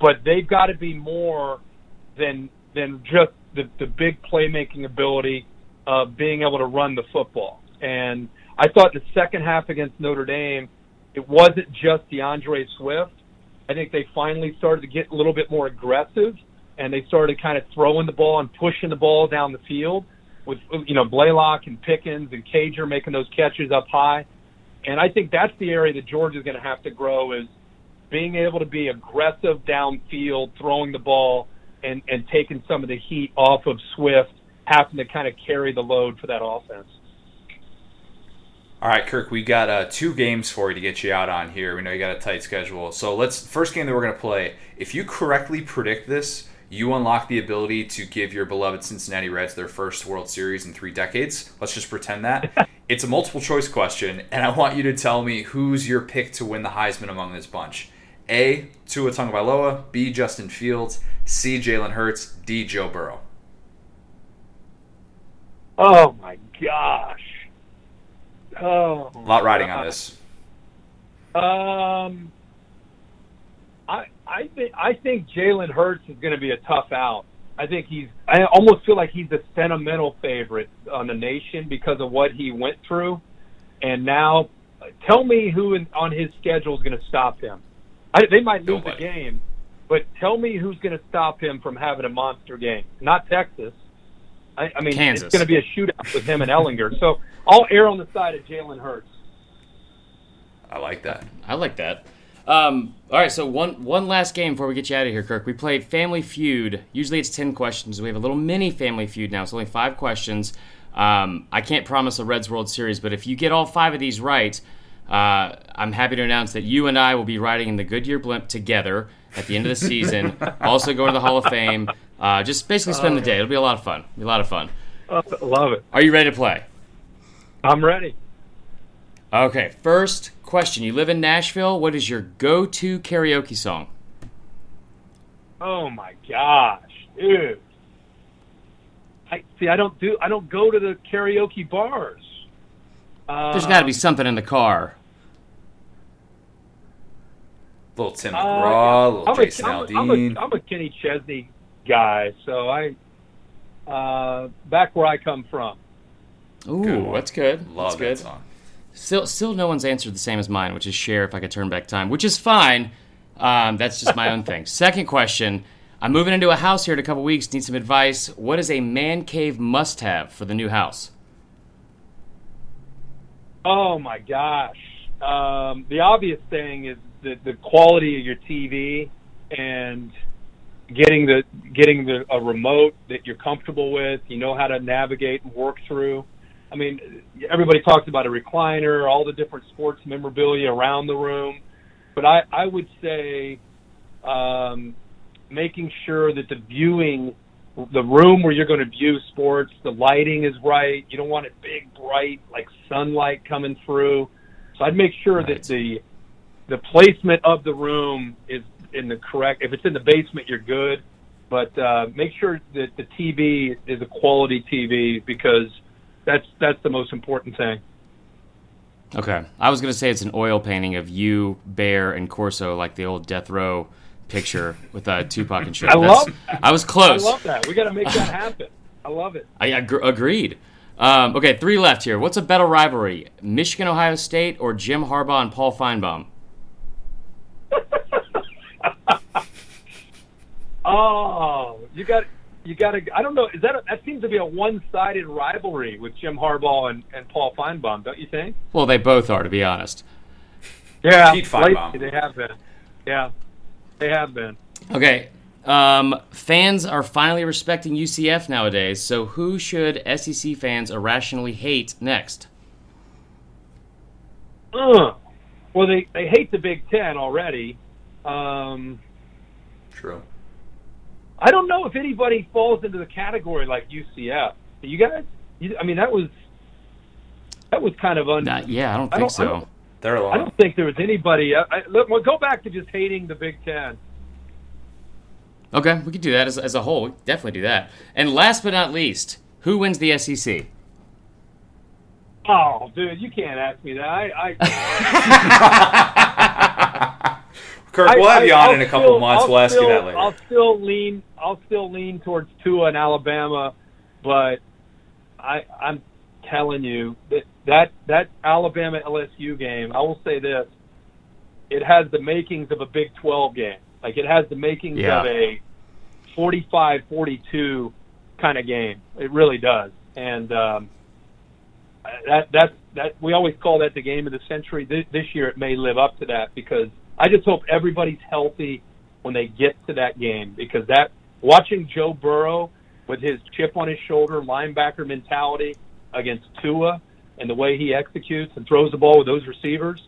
S3: but they've got to be more than than just the the big playmaking ability of being able to run the football. And I thought the second half against Notre Dame, it wasn't just DeAndre Swift. I think they finally started to get a little bit more aggressive and they started kind of throwing the ball and pushing the ball down the field with you know Blaylock and Pickens and Cager making those catches up high. And I think that's the area that Georgia's going to have to grow is being able to be aggressive downfield, throwing the ball and and taking some of the heat off of Swift having to kind of carry the load for that offense.
S1: All right, Kirk, we got uh, two games for you to get you out on here. We know you got a tight schedule. So let's first game that we're going to play. If you correctly predict this, you unlock the ability to give your beloved Cincinnati Reds their first World Series in three decades. Let's just pretend that. it's a multiple choice question, and I want you to tell me who's your pick to win the Heisman among this bunch. A. Tua Tagovailoa. B. Justin Fields. C. Jalen Hurts. D. Joe Burrow.
S3: Oh my gosh. Oh.
S1: A lot riding on this.
S3: Um, I I think I think Jalen Hurts is going to be a tough out. I think he's. I almost feel like he's the sentimental favorite on the nation because of what he went through, and now, tell me who in, on his schedule is going to stop him. I, they might lose
S1: Nobody.
S3: the game, but tell me who's going to stop him from having a monster game. Not Texas. I, I mean,
S2: Kansas.
S3: it's going to be a shootout with him and Ehlinger. So I'll err on the side of Jalen Hurts.
S1: I like that.
S2: I like that. Um, all right, so one one last game before we get you out of here, Kirk. We played Family Feud. Usually it's ten questions. We have a little mini Family Feud now. It's only five questions. Um, I can't promise a Reds World Series, but if you get all five of these right, uh, I'm happy to announce that you and I will be riding in the Goodyear blimp together at the end of the season. also going to the Hall of Fame. Uh, just basically spend the day. It'll be a lot of fun. It'll be a lot of fun.
S3: Love it.
S2: Are you ready to play?
S3: I'm ready.
S2: Okay, first question. You live in Nashville. What is your go-to karaoke song?
S3: Oh my gosh, dude. I see. I don't do. I don't go to the karaoke bars. Uh,
S2: There's got to be something in the car.
S1: Little Tim
S3: uh,
S1: McGraw, little
S3: I'm
S1: Jason
S3: a, I'm, a,
S1: Aldean.
S3: I'm, a, I'm a Kenny Chesney guy, so I uh, back where I come from.
S2: Ooh,
S1: Good
S2: that's good.
S1: Love
S2: that's good.
S1: that song.
S2: Still, still, no one's answered the same as mine, which is share if I could turn back time, which is fine. Um, that's just my own thing. Second question: I'm moving into a house here in a couple weeks. Need some advice. What is a man cave must-have for the new house?
S3: Oh my gosh. Um, the obvious thing is the, the quality of your TV and getting the getting the a remote that you're comfortable with, you know how to navigate and work through. I mean, everybody talks about a recliner, all the different sports memorabilia around the room, but I I would say um, making sure that the viewing the room where you're going to view sports, the lighting is right. You don't want it big, bright, like sunlight coming through. So I'd make sure
S2: Right.
S3: that the the placement of the room is in the correct. If it's in the basement, you're good. But uh, make sure that the TV is a quality TV because that's that's the most important thing.
S2: Okay, I was gonna say it's an oil painting of you, Bear, and Corso, like the old Death Row picture with uh, Tupac and shit.
S3: I
S2: That's-
S3: love that.
S2: I was close.
S3: I love that. We got to make that happen. I love it.
S2: I ag- agreed. Um, okay, three left here. What's a better rivalry, Michigan Ohio State or Jim Harbaugh and Paul Finebaum?
S3: Oh, you got you got to. I don't know. Is that a, that seems to be a one-sided rivalry with Jim Harbaugh and, and Paul Finebaum? Don't you think?
S2: Well, they both are, to be honest.
S3: Yeah,
S1: Pete
S3: Finebaum. they have been. Yeah, they have been.
S2: Okay, um, fans are finally respecting UCF nowadays. So who should SEC fans irrationally hate next?
S3: Ugh. Well, they they hate the Big Ten already. Um,
S1: True.
S3: I don't know if anybody falls into the category like UCF. You guys, you, I mean, that was that was kind of un.
S2: Nah, yeah, I don't
S3: I
S2: think
S3: don't- I
S2: so.
S3: don't-
S1: They're a lot.
S3: I don't think there was anybody. I, I, look, well, go back to just hating the Big Ten.
S2: Okay, we could do that as, as a whole. We definitely do that. And last but not least, who wins the SEC?
S3: Oh, dude, you can't ask me that. I, I
S1: Kirk, we'll have you on
S3: I'll
S1: in a couple
S3: still-
S1: months.
S3: I'll
S1: we'll ask you that later.
S3: I'll still lean. I'll still lean towards Tua and Alabama, but I, I'm telling you that that that Alabama LSU game. I will say this: it has the makings of a Big 12 game. Like it has the makings
S2: Yeah.
S3: of a 45-42 kind of game. It really does, and um, that that that we always call that the game of the century. This, this year, it may live up to that because I just hope everybody's healthy when they get to that game because that watching Joe Burrow with his chip on his shoulder, linebacker mentality against Tua, and the way he executes and throws the ball with those receivers,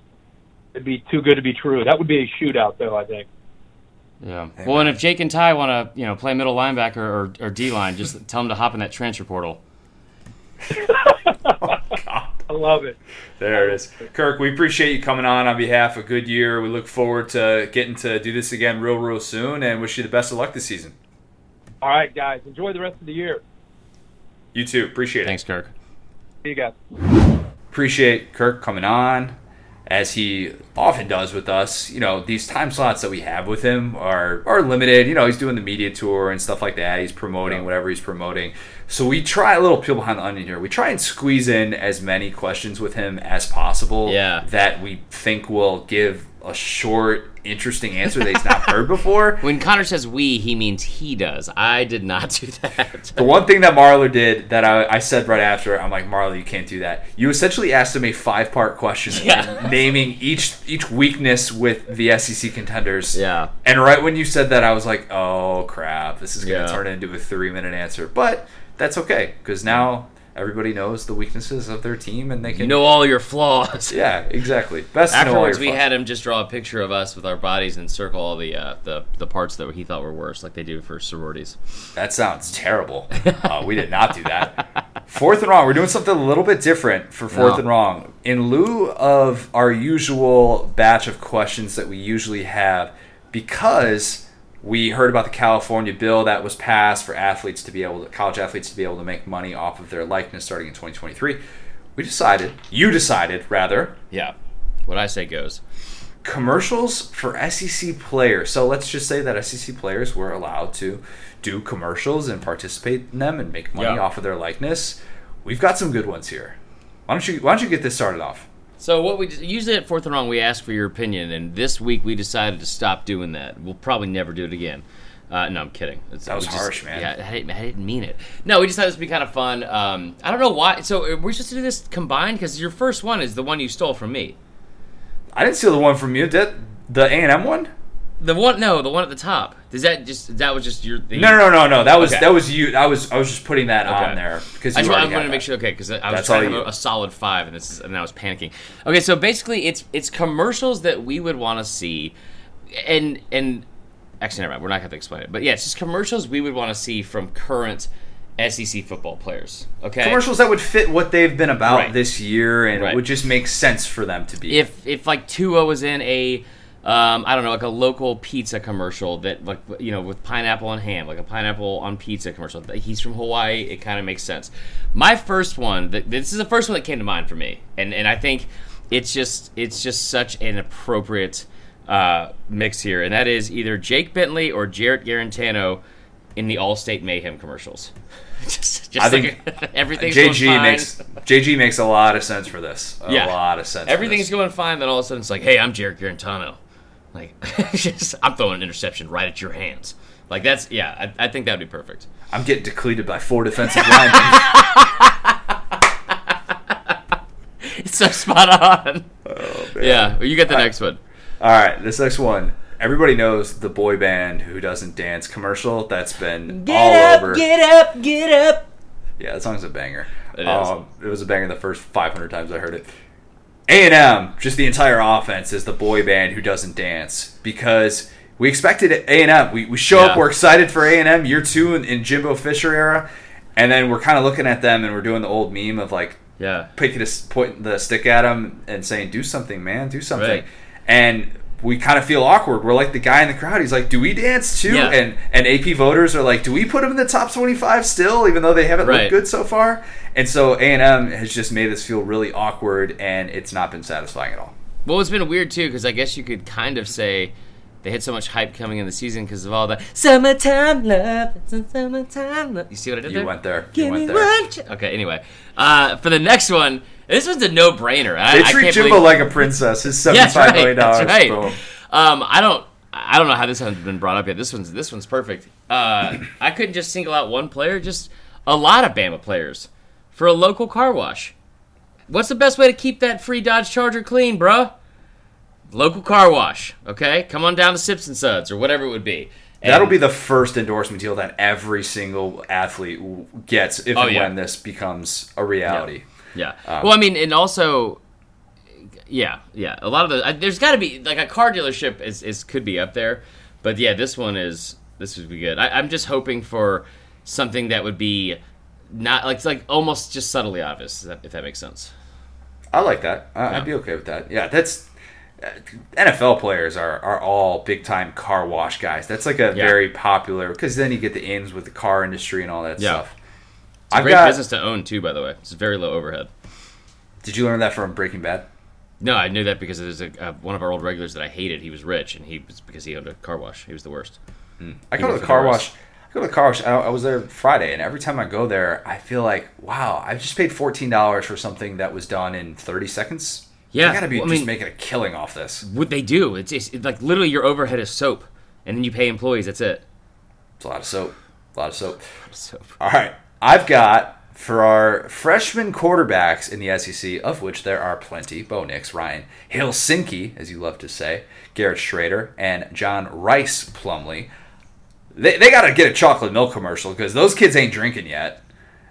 S3: it'd be too good to be true. That would be a shootout, though. I think.
S2: Yeah. Well, and if Jake and Ty want to, you know, play middle linebacker or, or D line, just tell them to hop in that transfer portal.
S3: I love it.
S1: There it is. Kirk, we appreciate you coming on on behalf of Goodyear. We look forward to getting to do this again real, real soon and wish you the best of luck this season.
S3: All right, guys. Enjoy the rest of the year.
S1: You too. Appreciate it.
S2: Thanks, Kirk.
S3: See you guys.
S1: Appreciate Kirk coming on as he often does with us. You know, these time slots that we have with him are are limited. You know, he's doing the media tour and stuff like that. He's promoting whatever he's promoting. So we try a little peel behind the onion here. We try and squeeze in as many questions with him as possible.
S2: Yeah.
S1: That we think will give a short, interesting answer that he's not heard before.
S2: When Connor says we, he means he does. I did not do that.
S1: The one thing that Marler did that I, I said right after, I'm like, Marler, you can't do that. You essentially asked him a five part question,
S2: Yeah.
S1: naming each each weakness with the SEC contenders.
S2: Yeah.
S1: And right when you said that, I was like, oh crap, this is going to
S2: Yeah.
S1: turn into a three minute answer. But that's okay because now everybody knows the weaknesses of their team and they can.
S2: You know all your flaws.
S1: yeah, exactly. Best to know all
S2: Afterwards, we
S1: flaws.
S2: had him just draw a picture of us with our bodies and circle all the uh, the the parts that he thought were worse, like they do for sororities.
S1: That sounds terrible. Uh, we did not do that. Fourth and wrong. We're doing something a little bit different for fourth
S2: No.
S1: and wrong. In lieu of our usual batch of questions that we usually have, because we heard about the California bill that was passed for athletes to be able to, college athletes to be able to make money off of their likeness starting in 2023, we decided, you decided rather,
S2: Yeah, what I say goes.
S1: commercials for SEC players. So let's just say that SEC players were allowed to do commercials and participate in them and make money
S2: Yeah.
S1: off of their likeness. We've got some good ones here. Why don't you Why don't you get this started off?
S2: So what we usually at fourth and wrong, we ask for your opinion, and this week we decided to stop doing that. We'll probably never do it again. Uh, no, I'm kidding. It's,
S1: That was
S2: just-
S1: harsh, man.
S2: Yeah, I didn't, I didn't mean it. No, we just thought this would be kind of fun. Um, I don't know why. So uh, we're supposed to do this combined because your first one is the one you stole from me.
S1: I didn't steal the one from you. Did the A and M one?
S2: The one, no, the one at the top. Does that just that was just your? The,
S1: No, no, no, no. That was
S2: Okay.
S1: that was you. I was I was just putting that
S2: Okay.
S1: on there because
S2: I
S1: you
S2: just
S1: already
S2: wanted
S1: had
S2: to make
S1: that.
S2: sure, okay, because I was
S1: That's
S2: trying to
S1: all
S2: have
S1: you.
S2: a, a solid five, and this is, and I was panicking. Okay, so basically, it's it's commercials that we would want to see, and and actually, never mind, we're not going to explain it, but yeah, it's just commercials we would want to see from current SEC football players. Okay,
S1: commercials that would fit what they've been about
S2: Right.
S1: this year and
S2: Right.
S1: would just make sense for them to be.
S2: if if like Tua was in a um, I don't know, like a local pizza commercial that, like, you know, with pineapple and ham, like a pineapple on pizza commercial. He's from Hawaii. It kind of makes sense. My first one, this is the first one that came to mind for me, and and I think it's just it's just such an appropriate uh, mix here, and that is either Jake Bentley or Jarrett Guarantano in the Allstate Mayhem commercials. just, just
S1: I
S2: like
S1: think
S2: everything's going
S1: JG
S2: fine.
S1: makes JG makes a lot of sense for this. A
S2: Yeah.
S1: lot of sense. for
S2: Everything's going fine, then all of a sudden it's like, hey, I'm Jared Guarantano. Like, just, I'm throwing an interception right at your hands. Like, that's, yeah, I, I think that would be perfect.
S1: I'm getting depleted by four defensive linemen.
S2: It's so spot on.
S1: Oh,
S2: yeah, well, you get the next one.
S1: All right, this next one. Everybody knows the boy band who doesn't dance commercial. That's been all over.
S2: get up, get up.
S1: Yeah, that song's a banger.
S2: It is.
S1: Um, it was a banger the first 500 times I heard it. A and M, just the entire offense is the boy band who doesn't dance because we expected A and M. We, we show up, we're excited for A and M year two in, in Jimbo Fisher era, and then we're kind of looking at them and we're doing the old meme of like
S2: Yeah.
S1: picking a pointing the stick at them and saying, "Do something, man, do something."
S2: Right.
S1: And we kind of feel awkward. We're like the guy in the crowd. He's like, "Do we dance too?"
S2: Yeah.
S1: And and AP voters are like, "Do we put him in the top twenty-five still, even though they haven't
S2: Right.
S1: looked good so far?" And so A and M has just made us feel really awkward, and it's not been satisfying at all.
S2: Well, it's been weird, too, because I guess you could kind of say they had so much hype coming in the season because of all the summertime love. It's a summertime love. You see what I did
S1: You
S2: there?
S1: went there. You went there.
S2: one ch- Okay, anyway. Uh, for the next one, this one's a no brainer. I,
S1: They
S2: I
S1: treat
S2: can't
S1: Jimbo
S2: believe-
S1: like a princess. His
S2: Yeah, that's
S1: seventy-five
S2: right.
S1: million dollars.
S2: That's right. Um, I don't. I don't know how this hasn't been brought up yet. This one's this one's perfect. Uh, I couldn't just single out one player, just a lot of Bama players for a local car wash. What's the best way to keep that free Dodge Charger clean, bruh? Local car wash. Okay, come on down to Sips and Suds or whatever it would be. And-
S1: That'll be the first endorsement deal that every single athlete gets if
S2: Oh,
S1: and
S2: yeah.
S1: when this becomes a reality.
S2: Yeah.
S1: Um,
S2: well, I mean, and also, yeah, yeah. A lot of the uh, there's got to be like a car dealership is, is could be up there, but yeah, this one is this would be good. I, I'm just hoping for something that would be not like like almost just subtly obvious, if that, if that makes sense.
S1: I like that. I, I'd be okay with that. Yeah, that's uh, NFL players are, are all big time car wash guys. That's like a
S2: Yeah.
S1: very popular because then you get the ins with the car industry and all that
S2: Yeah.
S1: stuff.
S2: It's a
S1: I've
S2: great
S1: got.
S2: business to own too, by the way. It's very low overhead.
S1: Did you learn that from Breaking Bad?
S2: No, I knew that because there's a uh, one of our old regulars that I hated. He was rich, and he was because he owned a car wash. He was the worst.
S1: I go to the car wash. I go to the car wash. I, I was there Friday, and every time I go there, I feel like, wow, I just paid fourteen dollars for something that was done in thirty seconds.
S2: Yeah,
S1: I gotta be
S2: well, I
S1: just
S2: mean-
S1: making a killing off this.
S2: What they do, it's, it's, it's like literally your overhead is soap, and then you pay employees. That's it.
S1: It's a lot of soap. A lot of soap.
S2: Soap.
S1: All right, I've got for our freshman quarterbacks in the SEC, of which there are plenty: Bo Nix, Ryan Helsinki, as you love to say, Garrett Shrader, and John Rice Plumlee. They, they got to get a chocolate milk commercial because those kids ain't drinking yet.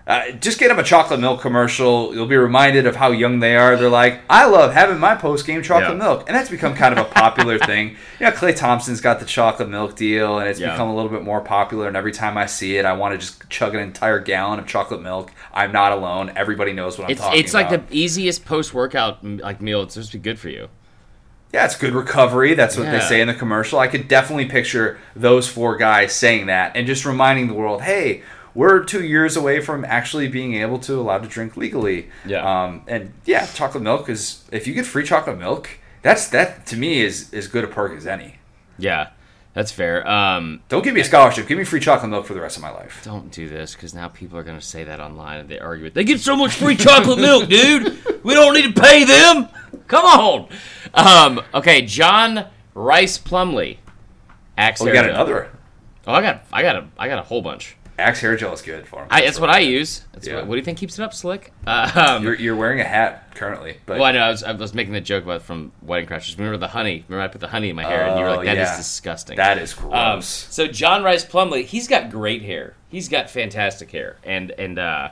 S1: Uh, just get them a chocolate milk commercial. You'll be reminded of how young they are. They're like, I love having my post game chocolate
S2: Yeah.
S1: milk, and that's become kind of a popular thing. You know, Klay Thompson's got the chocolate milk deal, and it's
S2: Yeah.
S1: become a little bit more popular. And every time I see it, I want to just chug an entire gallon of chocolate milk. I'm not alone. Everybody knows what I'm
S2: It's
S1: talking
S2: it's like
S1: about.
S2: the easiest post workout like meal. It's supposed to be good for you.
S1: Yeah, it's good recovery. That's what they say in the commercial. I could definitely picture those four guys saying that and just reminding the world, hey, we're two years away from actually being able to allow to drink legally.
S2: Yeah.
S1: Um, and yeah, chocolate milk is if you get free chocolate milk, that's that to me is as good a perk as any.
S2: Yeah, that's fair. Um,
S1: Don't give me a scholarship. Give me free chocolate milk for the rest of my life.
S2: don't do this because now people are gonna say that online and they argue it. They get so much free chocolate milk, dude. We don't need to pay them. Come on. Um, okay, John Rice Plumlee. Axe
S1: Oh, we got another.
S2: Oh, I got, I got a, I got a whole bunch.
S1: Axe hair gel is good for him.
S2: I, that's what I use. That's
S1: Yeah.
S2: what, what do you think keeps it up, slick? Uh, um,
S1: You're, you're wearing a hat currently, but
S2: well, I know. I was, I was making the joke about from Wedding Crashers. Remember the honey? Remember I put the honey in my hair, and you were
S1: Oh,
S2: like, "That is
S1: yeah.
S2: disgusting."
S1: that is gross.
S2: Um, so John Rice Plumlee, he's got great hair. He's got fantastic hair, and and uh,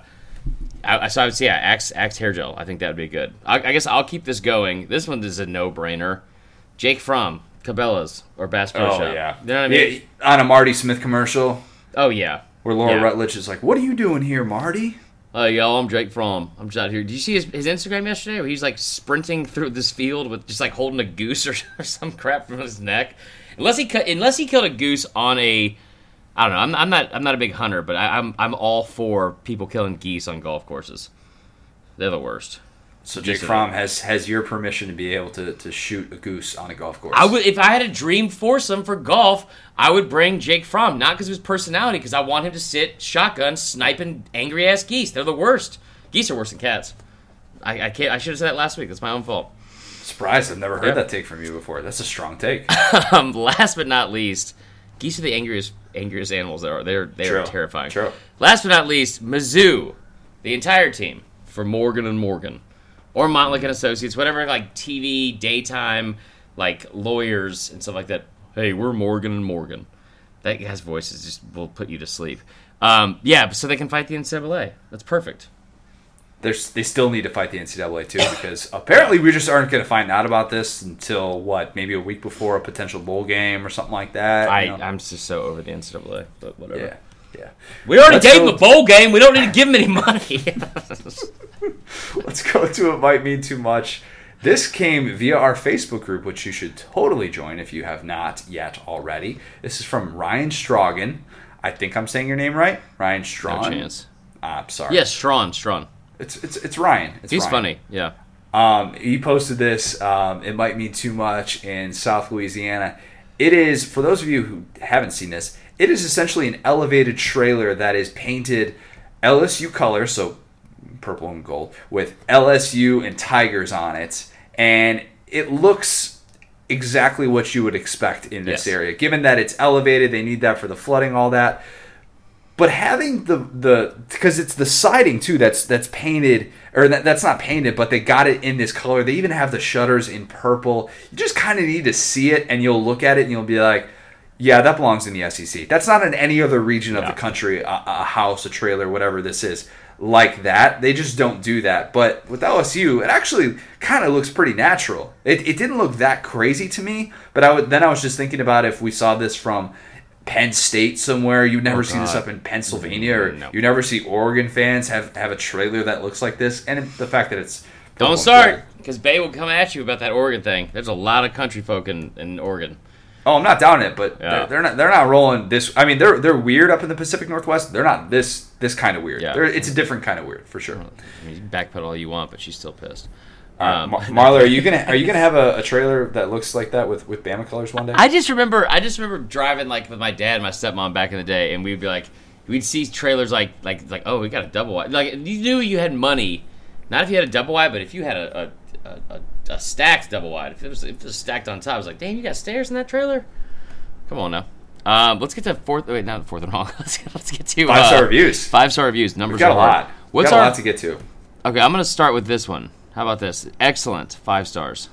S2: I, I- so I would say yeah, Axe Axe hair gel. I think that would be good. I, I guess I'll keep this going. This one is a no brainer. Jake Fromm, Cabela's or Bass Pro
S1: oh
S2: Shop.
S1: yeah.
S2: you know what I mean?
S1: Yeah, on a Marty Smith commercial.
S2: Oh yeah.
S1: Where Laura
S2: Yeah.
S1: Rutledge is like, "What are you doing here, Marty?"
S2: Uh, y'all, I'm Jake Fromm. I'm just out here. Did you see his, his Instagram yesterday where he's like sprinting through this field with just like holding a goose or, or some crap from his neck? Unless he cut, unless he killed a goose on a, I don't know. I'm, I'm not I'm not a big hunter, but I, I'm I'm all for people killing geese on golf courses. They're the worst.
S1: So Jake Fromm has has your permission to be able to, to shoot a goose on a golf course.
S2: I would if I had a dream foursome for golf, I would bring Jake Fromm, not because of his personality, because I want him to sit shotgun sniping angry ass geese. They're the worst. Geese are worse than cats. I, I can't. I should have said that last week. That's my own fault.
S1: surprised. I've never heard
S2: Yeah.
S1: that take from you before. That's a strong take.
S2: Um, last but not least, geese are the angriest angriest animals there are. They're they are terrifying.
S1: True.
S2: Last but not least, Mizzou, the entire team for Morgan and Morgan, or Montlick and Associates, whatever like TV daytime like lawyers and stuff like that. Hey, we're Morgan and Morgan. That guy's voices just will put you to sleep. Um, yeah, so they can fight the NCAA. That's perfect.
S1: There's, they still need to fight the NCAA too because apparently we just aren't going to find out about this until what maybe a week before a potential bowl game or something like that.
S2: I
S1: you know?
S2: I'm just so over the NCAA, but whatever.
S1: yeah, yeah.
S2: We already
S1: Let's
S2: gave
S1: go-
S2: them a bowl game. We don't need to give him any money.
S1: Let's go to it might mean too much. This came via our Facebook group, which you should totally join if you have not yet already. This is from Ryan Strogan. I think I'm saying your name right, Ryan
S2: no
S1: Strawn.
S2: chance.
S1: Ah, sorry.
S2: Yes, Strawn, Strawn.
S1: it's it's it's Ryan. It's
S2: He's
S1: Ryan.
S2: funny. Yeah.
S1: Um, he posted this. Um, it might mean too much in South Louisiana. It is for those of you who haven't seen this. It is essentially an elevated trailer that is painted LSU color, so purple and gold, with LSU and tigers on it, and it looks exactly what you would expect in this
S2: Yes.
S1: area. Given that it's elevated, they need that for the flooding, all that but having the the because it's the siding too that's that's painted or that, that's not painted but they got it in this color they even have the shutters in purple you just kind of need to see it and you'll look at it and you'll be like yeah that belongs in the sec that's not in any other region of
S2: Yeah.
S1: the country a, a house a trailer whatever this is like that. They just don't do that. But with LSU, it actually kind of looks pretty natural. It, it didn't look that crazy to me, but I would, then I was just thinking about if we saw this from Penn State somewhere, you never oh, see this up in Pennsylvania, or
S2: No.
S1: you never see Oregon fans have, have a trailer that looks like this. And the fact that it's
S2: Don't start, because Bay will come at you about that Oregon thing. There's a lot of country folk in, in Oregon.
S1: Oh, I'm not down it, but
S2: Yeah.
S1: they're, they're not they're not rolling this. I mean, they're they're weird up in the Pacific Northwest. They're not this this kind of weird.
S2: Yeah.
S1: They're, it's a different kind of weird for sure.
S2: I mean, you can backpedal all you want, but she's still pissed.
S1: Right,
S2: Um,
S1: Mar- Marler, are you gonna are you gonna have a, a trailer that looks like that with with Bama colors one day?
S2: I just remember, I just remember driving like with my dad and my stepmom back in the day, and we'd be like, we'd see trailers like like like oh we got a double wide. Like you knew you had money, not if you had a double wide, but if you had a a, a, a, a stacked double wide, if it was if it was stacked on top, I was like, damn, you got stairs in that trailer. Come on now. Um, let's get to fourth. Wait, not fourth and wrong. Let's get, let's get to
S1: Five
S2: uh,
S1: star reviews.
S2: Five star reviews. Numbers
S1: We've got a
S2: hard.
S1: lot.
S2: What's
S1: got
S2: our
S1: a lot to get to.
S2: Okay, I'm gonna start with this one. How about this? Excellent, five stars.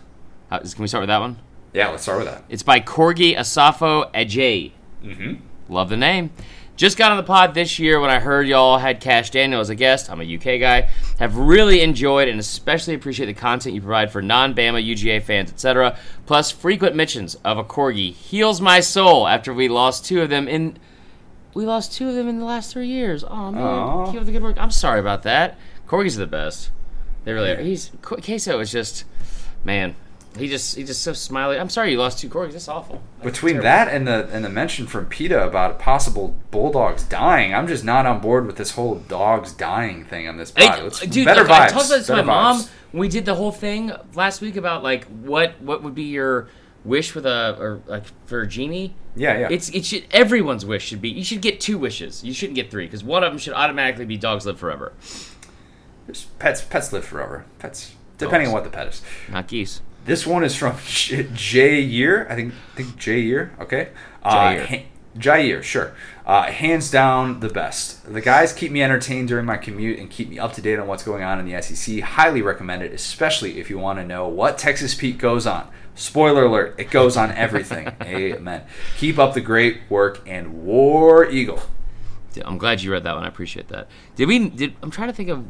S2: How, can we start with that one?
S1: Yeah, let's start with that.
S2: It's by Corgi Asafo Ajay.
S1: Mm-hmm.
S2: Love the name. Just got on the pod this year when I heard y'all had Cash Daniel as a guest. I'm a UK guy. Have really enjoyed and especially appreciate the content you provide for non-Bama UGA fans, etc. Plus, frequent mentions of a corgi heals my soul after we lost two of them in. We lost two of them in the last three years. Oh man,
S1: Aw.
S2: keep up the good work. I'm sorry about that. Corgis are the best. They really are. He's Queso is just, man. He just he's just so smiley. I'm sorry you lost two corgis. That's awful. That's
S1: Between
S2: terrible.
S1: that and the and the mention from PETA about possible bulldogs dying, I'm just not on board with this whole dogs dying thing on this pod.
S2: Dude,
S1: better
S2: look,
S1: vibes.
S2: I talked about this to my
S1: better
S2: mom when we did the whole thing last week about like what what would be your wish with a or like for a genie.
S1: Yeah, yeah.
S2: It's it should everyone's wish should be you should get two wishes. You shouldn't get three because one of them should automatically be dogs live forever,
S1: Just pets pets live forever. Pets depending
S2: Dogs.
S1: on what the pet is.
S2: not geese.
S1: This one is from J- Jay Year. I think I think Jay Year. Okay. Uh,
S2: Jair.
S1: ha- Jair, sure. Uh, hands down the best. The guys keep me entertained during my commute and keep me up to date on what's going on in the SEC. Highly recommended, especially if you want to know what Texas Pete goes on. Spoiler alert, it goes on everything. Amen. Keep up the great work and War Eagle.
S2: I'm glad you read that one. I appreciate that. Did we? Did I'm trying to think of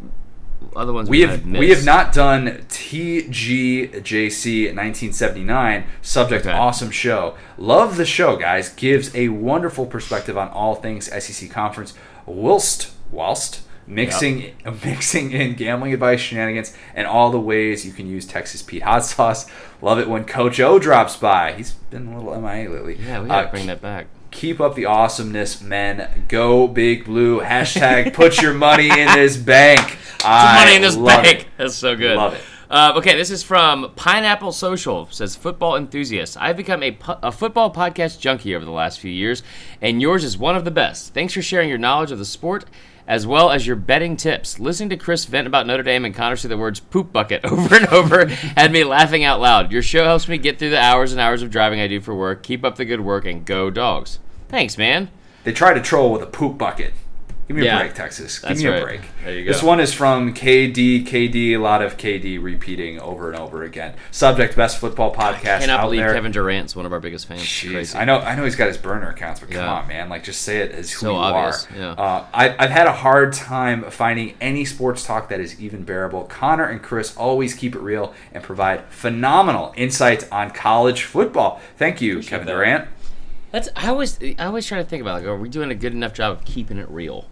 S2: other ones
S1: We
S2: we,
S1: have we have not done TGJC 1979. Subject
S2: Okay.
S1: awesome show. Love the show, guys. Gives a wonderful perspective on all things SEC conference. Whilst whilst mixing mixing in gambling advice, shenanigans, and all the ways you can use Texas Pete hot sauce. Love it when Coach O drops by. He's been a little MIA lately.
S2: Yeah, we gotta
S1: Uh,
S2: bring that back.
S1: Keep up the awesomeness, men. Go Big Blue. Hashtag put your money in this bank.
S2: Put money in this bank.
S1: it.
S2: That's so good.
S1: Love it.
S2: Uh, okay, this is from Pineapple Social. Says football enthusiast. I've become a, pu- a football podcast junkie over the last few years, and yours is one of the best. Thanks for sharing your knowledge of the sport as well as your betting tips. Listening to Chris vent about Notre Dame and Connor say the words "poop bucket" over and over had me laughing out loud. Your show helps me get through the hours and hours of driving I do for work. Keep up the good work and go dogs. Thanks, man.
S1: They try to troll with a poop bucket. Give me
S2: Yeah.
S1: a break, Texas. Give me a
S2: right.
S1: break.
S2: There you go.
S1: This one is from KD. KD, a lot of KD repeating over and over again. Subject: Best football podcast
S2: Cannot
S1: out
S2: believe
S1: there.
S2: Kevin Durant's one of our biggest fans.
S1: Jeez,
S2: Crazy.
S1: I know, I know he's got his burner accounts, but come on, man! Like, just say it as who
S2: So
S1: you
S2: obvious,
S1: are.
S2: yeah.
S1: Uh, I, I've had a hard time finding any sports talk that is even bearable. Connor and Chris always keep it real and provide phenomenal insights on college football. Thank you, Kevin
S2: that.
S1: Durant.
S2: That's I always I always try to think about like, are we doing a good enough job of keeping it real?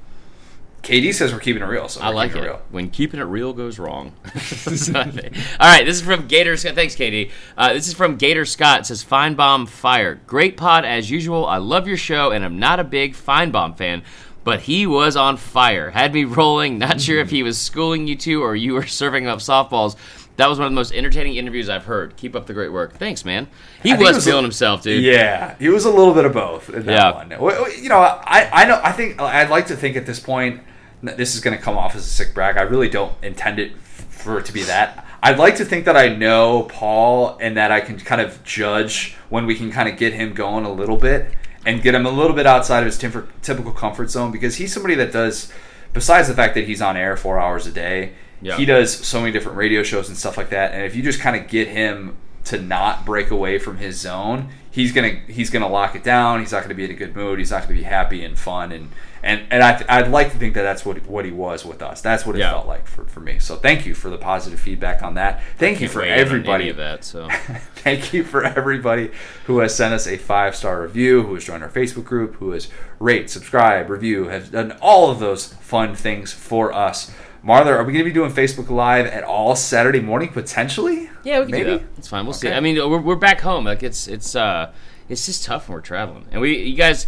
S1: KD says we're keeping it real, so
S2: I like it
S1: real.
S2: when keeping it real goes wrong. So All right, this is from Gator Scott. Thanks, Katie. Uh, this is from Gator Scott. It says Bomb fire. Great pod as usual. I love your show, and I'm not a big Finebaum fan, but he was on fire. Had me rolling. Not sure if he was schooling you two or you were serving up softballs. That was one of the most entertaining interviews I've heard. Keep up the great work. Thanks, man. He was,
S1: was a-
S2: feeling himself, dude.
S1: Yeah, he was a little bit of both in that
S2: Yeah.
S1: one. You know, I, I know. I think I'd like to think at this point that this is going to come off as a sick brag. I really don't intend it for it to be that. I'd like to think that I know Paul and that I can kind of judge when we can kind of get him going a little bit and get him a little bit outside of his typ- typical comfort zone because he's somebody that does. Besides the fact that he's on air four hours a day,
S2: Yeah.
S1: he does so many different radio shows and stuff like that. And if you just kind of get him to not break away from his zone, he's gonna he's gonna lock it down. He's not gonna be in a good mood. He's not gonna be happy and fun and and and I I'd like to think that that's what what he was with us. That's what it
S2: Yeah.
S1: felt like for, for me. So thank you for the positive feedback on that. Thank you for everybody
S2: of that. So
S1: Thank you for everybody who has sent us a five star review, who has joined our Facebook group, who has rate, subscribe, review, has done all of those fun things for us. Martha, are we going to be doing Facebook Live at all Saturday morning potentially?
S2: yeah, we can
S1: Maybe?
S2: do that. It's fine. We'll see. I mean, we're, we're back home. Like it's it's uh it's just tough when we're traveling. And we you guys,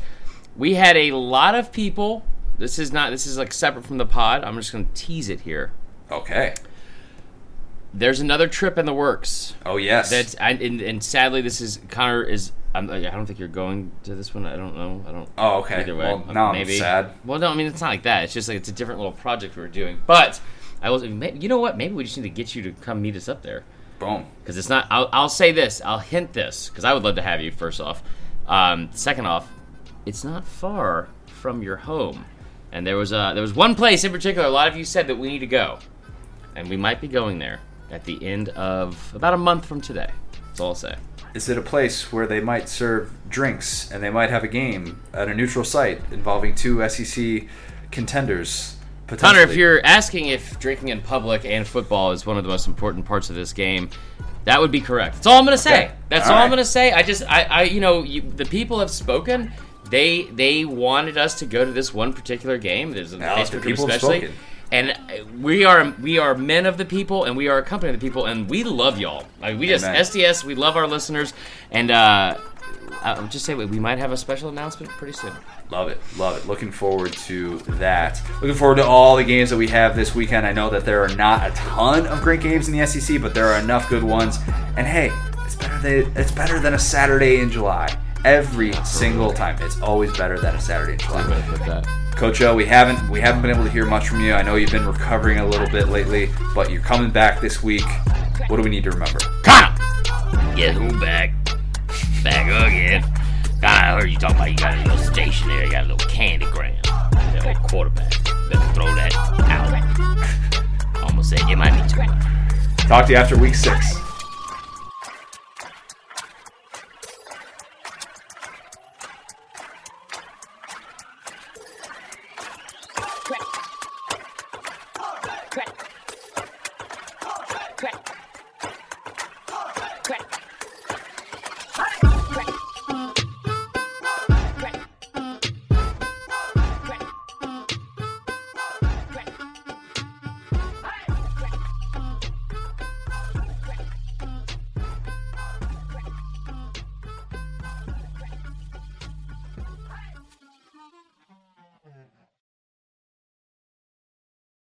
S2: we had a lot of people. This is not. This is like separate from the pod. I'm just going to tease it here.
S1: Okay.
S2: There's another trip in the works.
S1: Oh yes.
S2: That's and, and sadly, this is Connor is. I'm, I don't think you're going to this one. I don't know. I don't.
S1: oh okay.
S2: Either way,
S1: Well, now
S2: maybe.
S1: I'm sad.
S2: Well, no, I mean it's not like that. It's just like it's a different little project we're doing. But I was, you know what? Maybe we just need to get you to come meet us up there
S1: Boom.
S2: because it's not. I'll, I'll say this. I'll hint this because I would love to have you. First off, um, second off, it's not far from your home, and there was a there was one place in particular. A lot of you said that we need to go, and we might be going there at the end of about a month from today. That's all I'll say.
S1: Is it a place where they might serve drinks and they might have a game at a neutral site involving two SEC contenders?
S2: Connor, if you're asking if drinking in public and football is one of the most important parts of this game, that would be correct. That's all I'm going to say.
S1: Okay.
S2: That's
S1: All
S2: all, I'm going to say. I just, I, I you know, you, the people have spoken. They they wanted us to go to this one particular game. There's a Facebook
S1: people have
S2: especially.
S1: spoken.
S2: And we are we are men of the people, and we are a company of the people, and we love y'all. Like we just
S1: Amen.
S2: SDS, we love our listeners, and uh, I'll just say we we might have a special announcement pretty soon.
S1: Love it, love it. Looking forward to that. Looking forward to all the games that we have this weekend. I know that there are not a ton of great games in the SEC, but there are enough good ones. And hey, it's better than it's better than a Saturday in July. Every single time, it's always better than a Saturday in July.
S2: Way to put that.
S1: Coach O, we haven't we haven't been able to hear much from you. I know you've been recovering a little bit lately, but you're coming back this week. What do we need to remember?
S2: Connor! Guess who back? Back again. God, I heard you talking about you got a little station there, you got a little candy gram. That old quarterback. Better throw that out. Almost said you might be too much.
S1: Talk to you after week six.